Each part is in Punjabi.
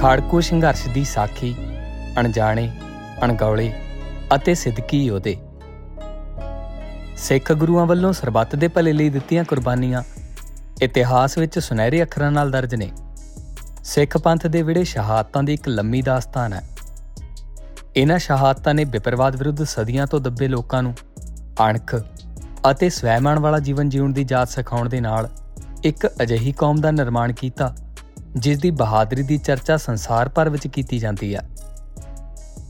ਖਾੜਕੂ ਸੰਘਰਸ਼ ਦੀ ਸਾਖੀ, ਅਣਜਾਣੇ, ਅਣਗੌਲੇ ਅਤੇ ਸਿੱਧਕੀ ਯੋਧੇ ਸਿੱਖ ਗੁਰੂਆਂ ਵੱਲੋਂ ਸਰਬੱਤ ਦੇ ਭਲੇ ਲਈ ਦਿੱਤੀਆਂ ਕੁਰਬਾਨੀਆਂ ਇਤਿਹਾਸ ਵਿੱਚ ਸੁਨਹਿਰੇ ਅੱਖਰਾਂ ਨਾਲ ਦਰਜ ਨੇ। ਸਿੱਖ ਪੰਥ ਦੇ ਵਿੜੇ ਸ਼ਹਾਦਤਾਂ ਦੀ ਇੱਕ ਲੰਮੀ ਦਾਸਤਾਨ ਹੈ। ਇਹਨਾਂ ਸ਼ਹਾਦਤਾਂ ਨੇ ਵਿਪਰਵਾਦ ਵਿਰੁੱਧ ਸਦੀਆਂ ਤੋਂ ਦੱਬੇ ਲੋਕਾਂ ਨੂੰ ਅਣਖ ਅਤੇ ਸਵੈਮਾਨ ਵਾਲਾ ਜੀਵਨ ਜਿਉਣ ਦੀ ਜਾਚ ਸਿਖਾਉਣ ਦੇ ਨਾਲ ਇੱਕ ਅਜਿਹੀ ਕੌਮ ਦਾ ਨਿਰਮਾਣ ਕੀਤਾ ਜਿਸ ਦੀ ਬਹਾਦਰੀ ਦੀ ਚਰਚਾ ਸੰਸਾਰ ਭਰ ਵਿੱਚ ਕੀਤੀ ਜਾਂਦੀ ਹੈ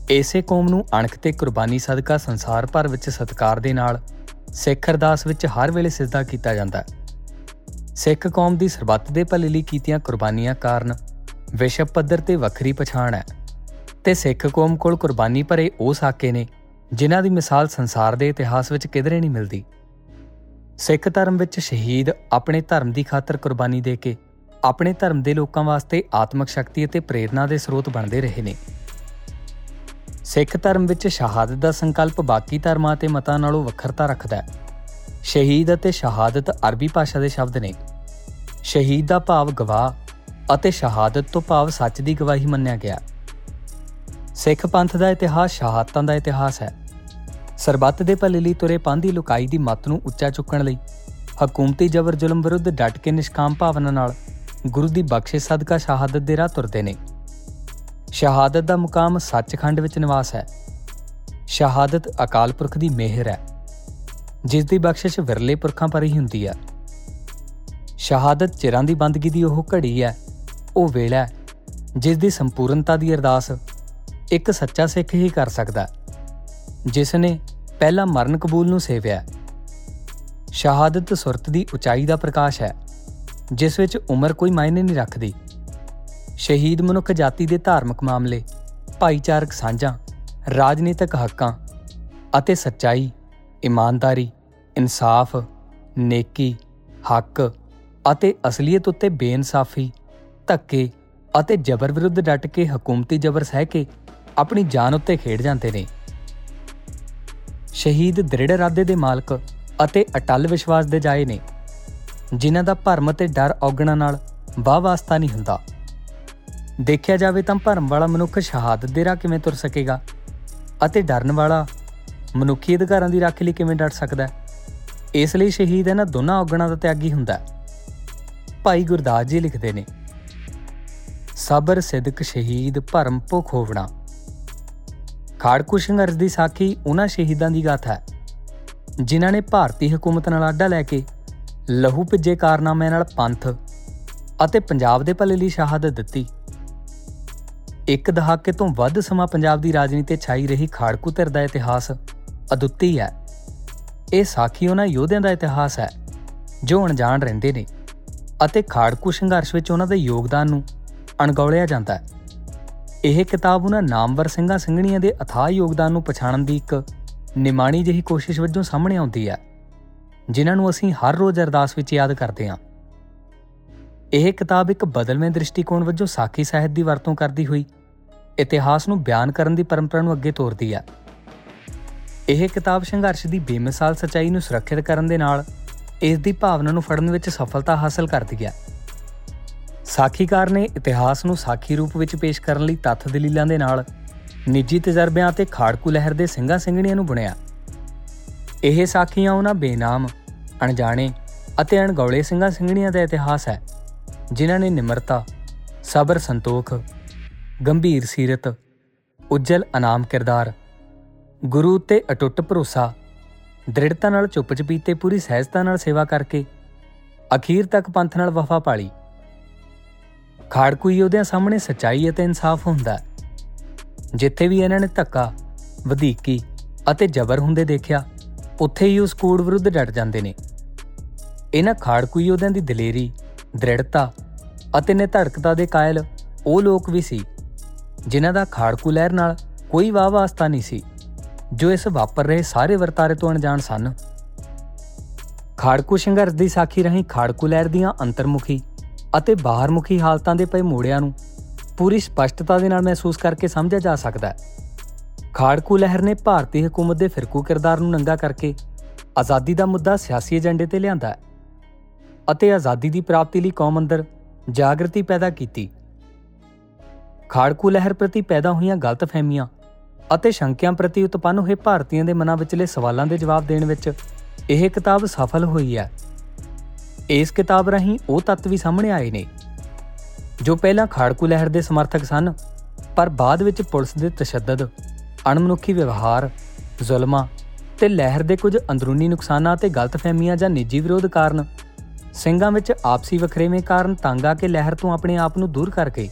ਇਸੇ ਕੌਮ ਨੂੰ ਅਣਖ ਤੇ ਕੁਰਬਾਨੀ ਸਦਕਾ ਸੰਸਾਰ ਭਰ ਵਿੱਚ ਸਤਿਕਾਰ ਦੇ ਨਾਲ ਸਿੱਖ ਅਰਦਾਸ ਵਿੱਚ ਹਰ ਵੇਲੇ ਸਿਜਦਾ ਕੀਤਾ ਜਾਂਦਾ ਹੈ। ਸਿੱਖ ਕੌਮ ਦੀ ਸਰਬੱਤ ਦੇ ਭਲੇ ਲਈ ਕੀਤੀਆਂ ਕੁਰਬਾਨੀਆਂ ਕਾਰਨ ਵਿਸ਼ਵ ਪੱਧਰ ਤੇ ਵੱਖਰੀ ਪਛਾਣ ਹੈ ਤੇ ਸਿੱਖ ਕੌਮ ਕੋਲ ਕੁਰਬਾਨੀ ਭਰੇ ਉਹ ਸਾਕੇ ਨੇ ਜਿਨ੍ਹਾਂ ਦੀ ਮਿਸਾਲ ਸੰਸਾਰ ਦੇ ਇਤਿਹਾਸ ਵਿੱਚ ਕਿਧਰੇ ਨਹੀਂ ਮਿਲਦੀ। ਸਿੱਖ ਧਰਮ ਵਿੱਚ ਸ਼ਹੀਦ ਆਪਣੇ ਧਰਮ ਦੀ ਖਾਤਰ ਕੁਰਬਾਨੀ ਦੇ ਕੇ ਆਪਣੇ ਧਰਮ ਦੇ ਲੋਕਾਂ ਵਾਸਤੇ ਆਤਮਿਕ ਸ਼ਕਤੀ ਅਤੇ ਪ੍ਰੇਰਣਾ ਦੇ ਸਰੋਤ ਬਣਦੇ ਰਹੇ ਨੇ। ਸਿੱਖ ਧਰਮ ਵਿੱਚ ਸ਼ਹਾਦਤ ਦਾ ਸੰਕਲਪ ਬਾਕੀ ਧਰਮਾਂ ਤੇ ਮਤਾਂ ਨਾਲੋਂ ਵੱਖਰਤਾ ਰੱਖਦਾ ਹੈ। ਸ਼ਹੀਦ ਅਤੇ ਸ਼ਹਾਦਤ ਅਰਬੀ ਭਾਸ਼ਾ ਦੇ ਸ਼ਬਦ ਨੇ। ਸ਼ਹੀਦ ਦਾ ਭਾਵ ਗਵਾਹ ਅਤੇ ਸ਼ਹਾਦਤ ਤੋਂ ਭਾਵ ਸੱਚ ਦੀ ਗਵਾਹੀ ਮੰਨਿਆ ਗਿਆ ਸਿੱਖ ਪੰਥ ਦਾ ਇਤਿਹਾਸ ਸ਼ਹਾਦਤਾਂ ਦਾ ਇਤਿਹਾਸ ਹੈ। ਸਰਬੱਤ ਦੇ ਭਲੇ ਲਈ ਤੁਰੇ ਪਾਂਦੀ ਲੁਕਾਈ ਦੀ ਮੱਤ ਨੂੰ ਉੱਚਾ ਚੁੱਕਣ ਲਈ ਹਕੂਮਤੀ ਜ਼ਬਰ ਜ਼ੁਲਮ ਵਿਰੁੱਧ ਡਟ ਕੇ ਨਿਸ਼ਕਾਮ ਭਾਵਨਾ ਨਾਲ ਗੁਰੂ ਦੀ ਬਖਸ਼ਿਸ਼ ਸਦਕਾ ਸ਼ਹਾਦਤ ਦੇ ਰਾਹ ਤੁਰਦੇ ਨੇ। ਸ਼ਹਾਦਤ ਦਾ ਮੁਕਾਮ ਸੱਚਖੰਡ ਵਿੱਚ ਨਿਵਾਸ ਹੈ। ਸ਼ਹਾਦਤ ਅਕਾਲ ਪੁਰਖ ਦੀ ਮਿਹਰ ਹੈ। ਜਿਸ ਦੀ ਬਖਸ਼ਿਸ਼ ਵਿਰਲੇ ਪੁਰਖਾਂ ਪਰ ਹੀ ਹੁੰਦੀ ਹੈ। ਸ਼ਹਾਦਤ ਚਿਰਾਂ ਦੀ ਬੰਦਗੀ ਦੀ ਉਹ ਘੜੀ ਹੈ, ਉਹ ਵੇਲਾ ਹੈ, ਜਿਸ ਦੀ ਸੰਪੂਰਨਤਾ ਦੀ ਅਰਦਾਸ ਇੱਕ ਸੱਚਾ ਸਿੱਖ ਹੀ ਕਰ ਸਕਦਾ ਜਿਸ ਨੇ ਪਹਿਲਾ ਮਰਨ ਕਬੂਲ ਨੂੰ ਸੇਵਿਆ ਸ਼ਹਾਦਤ ਸੁਰਤ ਦੀ ਉਚਾਈ ਦਾ ਪ੍ਰਕਾਸ਼ ਹੈ। ਜਿਸ ਵਿੱਚ ਉਮਰ ਕੋਈ ਮਾਇਨੇ ਨਹੀਂ ਰੱਖਦੀ। ਸ਼ਹੀਦ ਮਨੁੱਖ ਜਾਤੀ ਦੇ ਧਾਰਮਿਕ ਮਾਮਲੇ, ਭਾਈਚਾਰਕ ਸਾਂਝਾਂ, ਰਾਜਨੀਤਿਕ ਹੱਕਾਂ ਅਤੇ ਸੱਚਾਈ, ਇਮਾਨਦਾਰੀ, ਇਨਸਾਫ, ਨੇਕੀ, ਹੱਕ ਅਤੇ ਅਸਲੀਅਤ ਉੱਤੇ ਬੇਇਨਸਾਫੀ, ਧੱਕੇ ਅਤੇ ਜ਼ਬਰ ਵਿਰੁੱਧ ਡਟ ਕੇ ਹਕੂਮਤੀ ਜ਼ਬਰ ਸਹਿ ਕੇ ਆਪਣੀ ਜਾਨ ਉੱਤੇ ਖੇਡ ਜਾਂਦੇ ਨੇ। ਸ਼ਹੀਦ ਦ੍ਰਿੜ ਇਰਾਦੇ ਦੇ ਮਾਲਕ ਅਤੇ ਅਟਲ ਵਿਸ਼ਵਾਸ ਦੇ ਜਾਏ ਨੇ। ਜਿਨ੍ਹਾਂ ਦਾ ਭਰਮ ਤੇ ਡਰ ਔਗਣਾ ਨਾਲ ਵਾਹ ਵਾਸਤਾ ਨਹੀਂ ਹੁੰਦਾ। ਦੇਖਿਆ ਜਾਵੇ ਤਾਂ ਭਰਮ ਵਾਲਾ ਮਨੁੱਖ ਸ਼ਹਾਦਤ ਦੇ ਰਾਹ ਕਿਵੇਂ ਤੁਰ ਸਕੇਗਾ ਅਤੇ ਡਰਨ ਵਾਲਾ ਮਨੁੱਖੀ ਅਧਿਕਾਰਾਂ ਦੀ ਰੱਖ ਲਈ ਕਿਵੇਂ ਡਟ ਸਕਦਾ ਹੈ? ਇਸ ਲਈ ਸ਼ਹੀਦ ਇਹਨਾਂ ਦੋਨਾਂ ਔਗਣਾਂ ਦਾ ਤਿਆਗੀ ਹੁੰਦਾ ਹੈ। ਭਾਈ ਗੁਰਦਾਸ ਜੀ ਲਿਖਦੇ ਨੇ, ਸਬਰ, ਸਿਦਕ, ਸ਼ਹੀਦ, ਭਰਮ, ਭੁਖ, ਹੋਵਣਾ। ਖਾੜਕੂ ਸੰਘਰਸ਼ ਦੀ ਸਾਖੀ ਉਹਨਾਂ ਸ਼ਹੀਦਾਂ ਦੀ ਗਾਥਾ ਹੈ, ਜਿਨ੍ਹਾਂ ਨੇ ਭਾਰਤੀ ਹਕੂਮਤ ਨਾਲ ਆਡਾ ਲੈ ਕੇ ਲਹੂ ਭਿੱਜੇ ਕਾਰਨਾਮਿਆਂ ਨਾਲ ਪੰਥ ਅਤੇ ਪੰਜਾਬ ਦੇ ਭਲੇ ਲਈ ਸ਼ਹਾਦਤ ਦਿੱਤੀ। ਇੱਕ ਦਹਾਕੇ ਤੋਂ ਵੱਧ ਸਮਾਂ ਪੰਜਾਬ ਦੀ ਰਾਜਨੀਤੀ ਤੇ ਛਾਈ ਰਹੀ ਖਾੜਕੂ ਧਿਰ ਦਾ ਇਤਿਹਾਸ ਅਦੁੱਤੀ ਹੈ। ਇਹ ਸਾਖੀ ਉਹਨਾਂ ਯੋਧਿਆਂ ਦਾ ਇਤਿਹਾਸ ਹੈ, ਜੋ ਅਣਜਾਣ ਰਹਿੰਦੇ ਨੇ ਅਤੇ ਖਾੜਕੂ ਸੰਘਰਸ਼ ਵਿੱਚ ਉਹਨਾਂ ਦੇ ਯੋਗਦਾਨ ਨੂੰ ਅਣਗੌਲਿਆ ਜਾਂਦਾ ਹੈ। ਇਹ ਕਿਤਾਬ ਉਹਨਾਂ ਨਾਮਵਰ ਸਿੰਘਾਂ ਸਿੰਘਣੀਆਂ ਦੇ ਅਥਾਹ ਯੋਗਦਾਨ ਨੂੰ ਪਛਾਣਨ ਦੀ ਇੱਕ ਨਿਮਾਣੀ ਜਿਹੀ ਕੋਸ਼ਿਸ਼ ਵਜੋਂ ਸਾਹਮਣੇ ਆਉਂਦੀ ਹੈ। ਜਿਨ੍ਹਾਂ ਨੂੰ ਅਸੀਂ ਹਰ ਰੋਜ਼ ਅਰਦਾਸ ਵਿੱਚ ਯਾਦ ਕਰਦੇ ਹਾਂ। ਇਹ ਕਿਤਾਬ ਇੱਕ ਬਦਲਵੇਂ ਦ੍ਰਿਸ਼ਟੀਕੋਣ ਵਜੋਂ ਸਾਖੀ ਸਾਹਿਤ ਦੀ ਵਰਤੋਂ ਕਰਦੀ ਹੋਈ, ਇਤਿਹਾਸ ਨੂੰ ਬਿਆਨ ਕਰਨ ਦੀ ਪਰੰਪਰਾ ਨੂੰ ਅੱਗੇ ਤੋਰਦੀ ਹੈ। ਇਹ ਕਿਤਾਬ ਸੰਘਰਸ਼ ਦੀ ਬੇਮਿਸਾਲ ਸਚਾਈ ਨੂੰ ਸੁਰੱਖਿਅਤ ਕਰਨ ਦੇ ਨਾਲ ਇਸ ਦੀ ਭਾਵਨਾ ਨੂੰ ਫੜਨ ਵਿੱਚ ਸਫਲਤਾ ਹਾਸਲ ਕਰਦੀ ਹੈ। ਸਾਖੀਕਾਰ ਨੇ ਇਤਿਹਾਸ ਨੂੰ ਸਾਖੀ ਰੂਪ ਵਿੱਚ ਪੇਸ਼ ਕਰਨ ਲਈ ਤੱਥ ਦਲੀਲਾਂ ਦੇ ਨਾਲ ਨਿੱਜੀ ਤਜਰਬਿਆਂ ਤੇ ਖਾੜਕੂ ਲਹਿਰ ਦੇ ਸਿੰਘਾਂ ਸਿੰਘਣੀਆਂ ਨੂੰ ਬੁਣਿਆ। ਇਹ ਸਾਖੀਆਂ ਉਹਨਾਂ ਬੇਨਾਮ, ਅਣਜਾਣੇ ਅਤੇ ਅਣਗੌਲੇ ਸਿੰਘਾਂ ਸਿੰਘਣੀਆਂ ਦਾ ਇਤਿਹਾਸ ਹੈ, ਜਿਨ੍ਹਾਂ ਨੇ ਨਿਮਰਤਾ, ਸਬਰ ਸੰਤੋਖ, ਗੰਭੀਰ ਸੀਰਤ, ਉਜਲ ਅਨਾਮ ਕਿਰਦਾਰ, ਗੁਰੂ ਤੇ ਅਟੁੱਟ ਭਰੋਸਾ, ਦ੍ਰਿੜਤਾ ਨਾਲ ਚੁੱਪ ਚਪੀਤੇ ਪੂਰੀ ਸਹਿਜਤਾ ਨਾਲ ਸੇਵਾ ਕਰਕੇ ਅਖੀਰ ਤੱਕ ਪੰਥ ਨਾਲ ਵਫਾ ਪਾਲੀ। ਖਾੜਕੂ ਯੋਧਿਆਂ ਸਾਹਮਣੇ ਸਚਾਈ ਅਤੇ ਇਨਸਾਫ ਹੁੰਦਾ ਜਿੱਥੇ ਵੀ ਇਹਨਾਂ ਨੇ ਧੱਕਾ, ਵਧੀਕੀ ਅਤੇ ਜ਼ਬਰ ਹੁੰਦੇ ਦੇਖਿਆ ਉੱਥੇ ਹੀ ਉਸ ਕੂੜ ਵਿਰੁੱਧ ਡਟ ਜਾਂਦੇ ਨੇ। ਇਹਨਾਂ ਖਾੜਕੂ ਯੋਧਿਆਂ ਦੀ ਦਲੇਰੀ, ਦ੍ਰਿੜਤਾ ਅਤੇ ਨੇ ਧੜਕਤਾ ਦੇ ਕਾਇਲ ਉਹ ਲੋਕ ਵੀ ਸੀ, ਜਿਨ੍ਹਾਂ ਦਾ ਖਾੜਕੂ ਲਹਿਰ ਨਾਲ ਕੋਈ ਵਾਹ ਵਾਸਤਾ ਨਹੀਂ ਸੀ, ਜੋ ਇਸ ਵਾਪਰ ਰਹੇ ਸਾਰੇ ਵਰਤਾਰੇ ਤੋਂ ਅਣਜਾਣ ਸਨ। ਖਾੜਕੂ ਸੰਘਰਸ਼ ਦੀ ਸਾਖੀ ਰਹੀ ਖਾੜਕੂ ਲਹਿਰ ਦੀਆਂ ਅੰਤਰਮੁਖੀ ਅਤੇ ਬਾਹਰਮੁਖੀ ਹਾਲਤਾਂ ਦੇ ਪਏ ਮੋੜਿਆਂ ਨੂੰ ਪੂਰੀ ਸਪਸ਼ਟਤਾ ਦੇ ਨਾਲ ਮਹਿਸੂਸ ਕਰਕੇ ਸਮਝਿਆ ਜਾ ਸਕਦਾ ਹੈ। ਖਾੜਕੂ ਲਹਿਰ ਨੇ ਭਾਰਤੀ ਹਕੂਮਤ ਦੇ ਫਿਰਕੂ ਕਿਰਦਾਰ ਨੂੰ ਨੰਗਾ ਕਰਕੇ ਆਜ਼ਾਦੀ ਦਾ ਮੁੱਦਾ ਸਿਆਸੀ ਏਜੰਡੇ ਤੇ ਲਿਆਂਦਾ ਅਤੇ ਆਜ਼ਾਦੀ ਦੀ ਪ੍ਰਾਪਤੀ ਲਈ ਕੌਮ ਅੰਦਰ ਜਾਗਰਤੀ ਪੈਦਾ ਕੀਤੀ। ਖਾੜਕੂ ਲਹਿਰ ਪ੍ਰਤੀ ਪੈਦਾ ਹੋਈਆਂ ਗਲਤਫਹਿਮੀਆਂ ਅਤੇ ਸ਼ੰਕਿਆਂ ਪ੍ਰਤੀ ਉਤਪੰਨ ਹੋਏ ਭਾਰਤੀਆਂ ਦੇ ਮਨਾਂ ਵਿਚਲੇ ਸਵਾਲਾਂ ਦੇ ਜਵਾਬ ਦੇਣ ਵਿੱਚ ਇਹ ਕਿਤਾਬ ਸਫਲ ਹੋਈ ਹੈ। ਇਸ ਕਿਤਾਬ ਰਾਹੀਂ ਉਹ ਤੱਤ ਵੀ ਸਾਹਮਣੇ ਆਏ ਨੇ ਜੋ ਪਹਿਲਾਂ ਖਾੜਕੂ ਲਹਿਰ ਦੇ ਸਮਰਥਕ ਸਨ, ਪਰ ਬਾਅਦ ਵਿੱਚ ਪੁਲਿਸ ਦੇ ਤਸ਼ੱਦਦ ਅਣਮਨੁੱਖੀ ਵਿਵਹਾਰ, ਜ਼ੁਲਮਾਂ ਤੇ ਲਹਿਰ ਦੇ ਕੁਝ ਅੰਦਰੂਨੀ ਨੁਕਸਾਨਾਂ ਤੇ ਗਲਤਫਹਿਮੀਆਂ ਜਾਂ ਨਿੱਜੀ ਵਿਰੋਧ ਕਾਰਨ। ਸਿੰਘਾਂ ਵਿੱਚ ਆਪਸੀ ਵਖਰੇਵੇਂ ਕਾਰਨ ਤੰਗ ਆ ਕੇ ਲਹਿਰ ਤੋਂ ਆਪਣੇ ਆਪ ਨੂੰ ਦੂਰ ਕਰਕੇ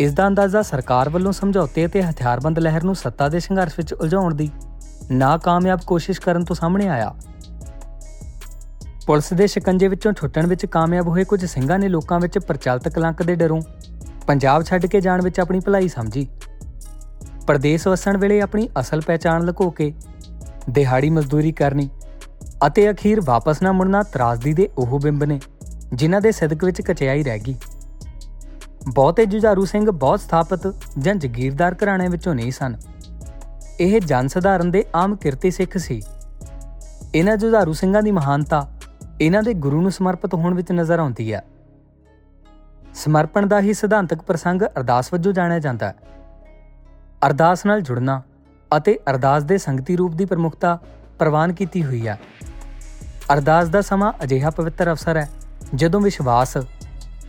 ਇਸ ਦਾ ਅੰਦਾਜ਼ਾ ਸਰਕਾਰ ਵੱਲੋਂ ਸਮਝੌਤੇ ਅਤੇ ਹਥਿਆਰਬੰਦ ਲਹਿਰ ਨੂੰ ਸੱਤਾ ਦੇ ਸੰਘਰਸ਼ ਵਿੱਚ ਉਲਝਾਉਣ ਦੀ ਨਾਕਾਮਯਾਬ ਕੋਸ਼ਿਸ਼ ਕਰਨ ਤੋਂ ਸਾਹਮਣੇ ਆਇਆ। ਪੁਲਿਸ ਦੇ ਸ਼ਿਕੰਜੇ ਵਿੱਚੋਂ ਛੁੱਟਣ ਵਿੱਚ ਕਾਮਯਾਬ ਹੋਏ ਕੁਝ ਸਿੰਘਾਂ ਨੇ ਲੋਕਾਂ ਵਿੱਚ ਪ੍ਰਚਲਿਤ ਕਲੰਕ ਦੇ ਡਰੋਂ ਪੰਜਾਬ ਛੱਡ ਕੇ ਜਾਣ ਵਿੱਚ ਆਪਣੀ ਭਲਾਈ ਸਮਝੀ। ਪ੍ਰਦੇਸ਼ ਵਸਣ ਵੇਲੇ ਆਪਣੀ ਅਸਲ ਪਹਿਚਾਣ ਲੁਕੋ ਕੇ ਦਿਹਾੜੀ ਮਜ਼ਦੂਰੀ ਕਰਨੀ ਅਤੇ ਅਖੀਰ ਵਾਪਸ ਨਾ ਮੁੜਨਾ ਤਰਾਸਦੀ ਦੇ ਉਹ ਬਿੰਬ ਨੇ, ਜਿਨ੍ਹਾਂ ਦੇ ਸਦਕ ਵਿੱਚ ਕਚਿਆਈ ਰਹਿ ਗਈ। ਬਹੁਤੇ ਜੁਝਾਰੂ ਸਿੰਘ ਬਹੁਤ ਸਥਾਪਿਤ ਜਾਂ ਜ਼ਗੀਰਦਾਰ ਘਰਾਣੇ ਵਿੱਚੋਂ ਨਹੀਂ ਸਨ। ਇਹ ਜਨ ਸਧਾਰਨ ਦੇ ਆਮ ਕਿਰਤੀ ਸਿੱਖ ਸੀ। ਇਹਨਾਂ ਜੁਝਾਰੂ ਸਿੰਘਾਂ ਦੀ ਮਹਾਨਤਾ ਇਹਨਾਂ ਦੇ ਗੁਰੂ ਨੂੰ ਸਮਰਪਿਤ ਹੋਣ ਵਿੱਚ ਨਜ਼ਰ ਆਉਂਦੀ ਹੈ। ਸਮਰਪਣ ਦਾ ਹੀ ਸਿਧਾਂਤਕ ਪ੍ਰਸੰਗ ਅਰਦਾਸ ਵਜੋਂ ਜਾਣਿਆ ਜਾਂਦਾ ਹੈ। ਅਰਦਾਸ ਨਾਲ ਜੁੜਨਾ ਅਤੇ ਅਰਦਾਸ ਦੇ ਸੰਗਤੀ ਰੂਪ ਦੀ ਪ੍ਰਮੁਖਤਾ ਪ੍ਰਵਾਨ ਕੀਤੀ ਹੋਈ ਹੈ ਅਰਦਾਸ ਦਾ ਸਮਾਂ ਅਜਿਹਾ ਪਵਿੱਤਰ ਅਵਸਰ ਹੈ, ਜਦੋਂ ਵਿਸ਼ਵਾਸ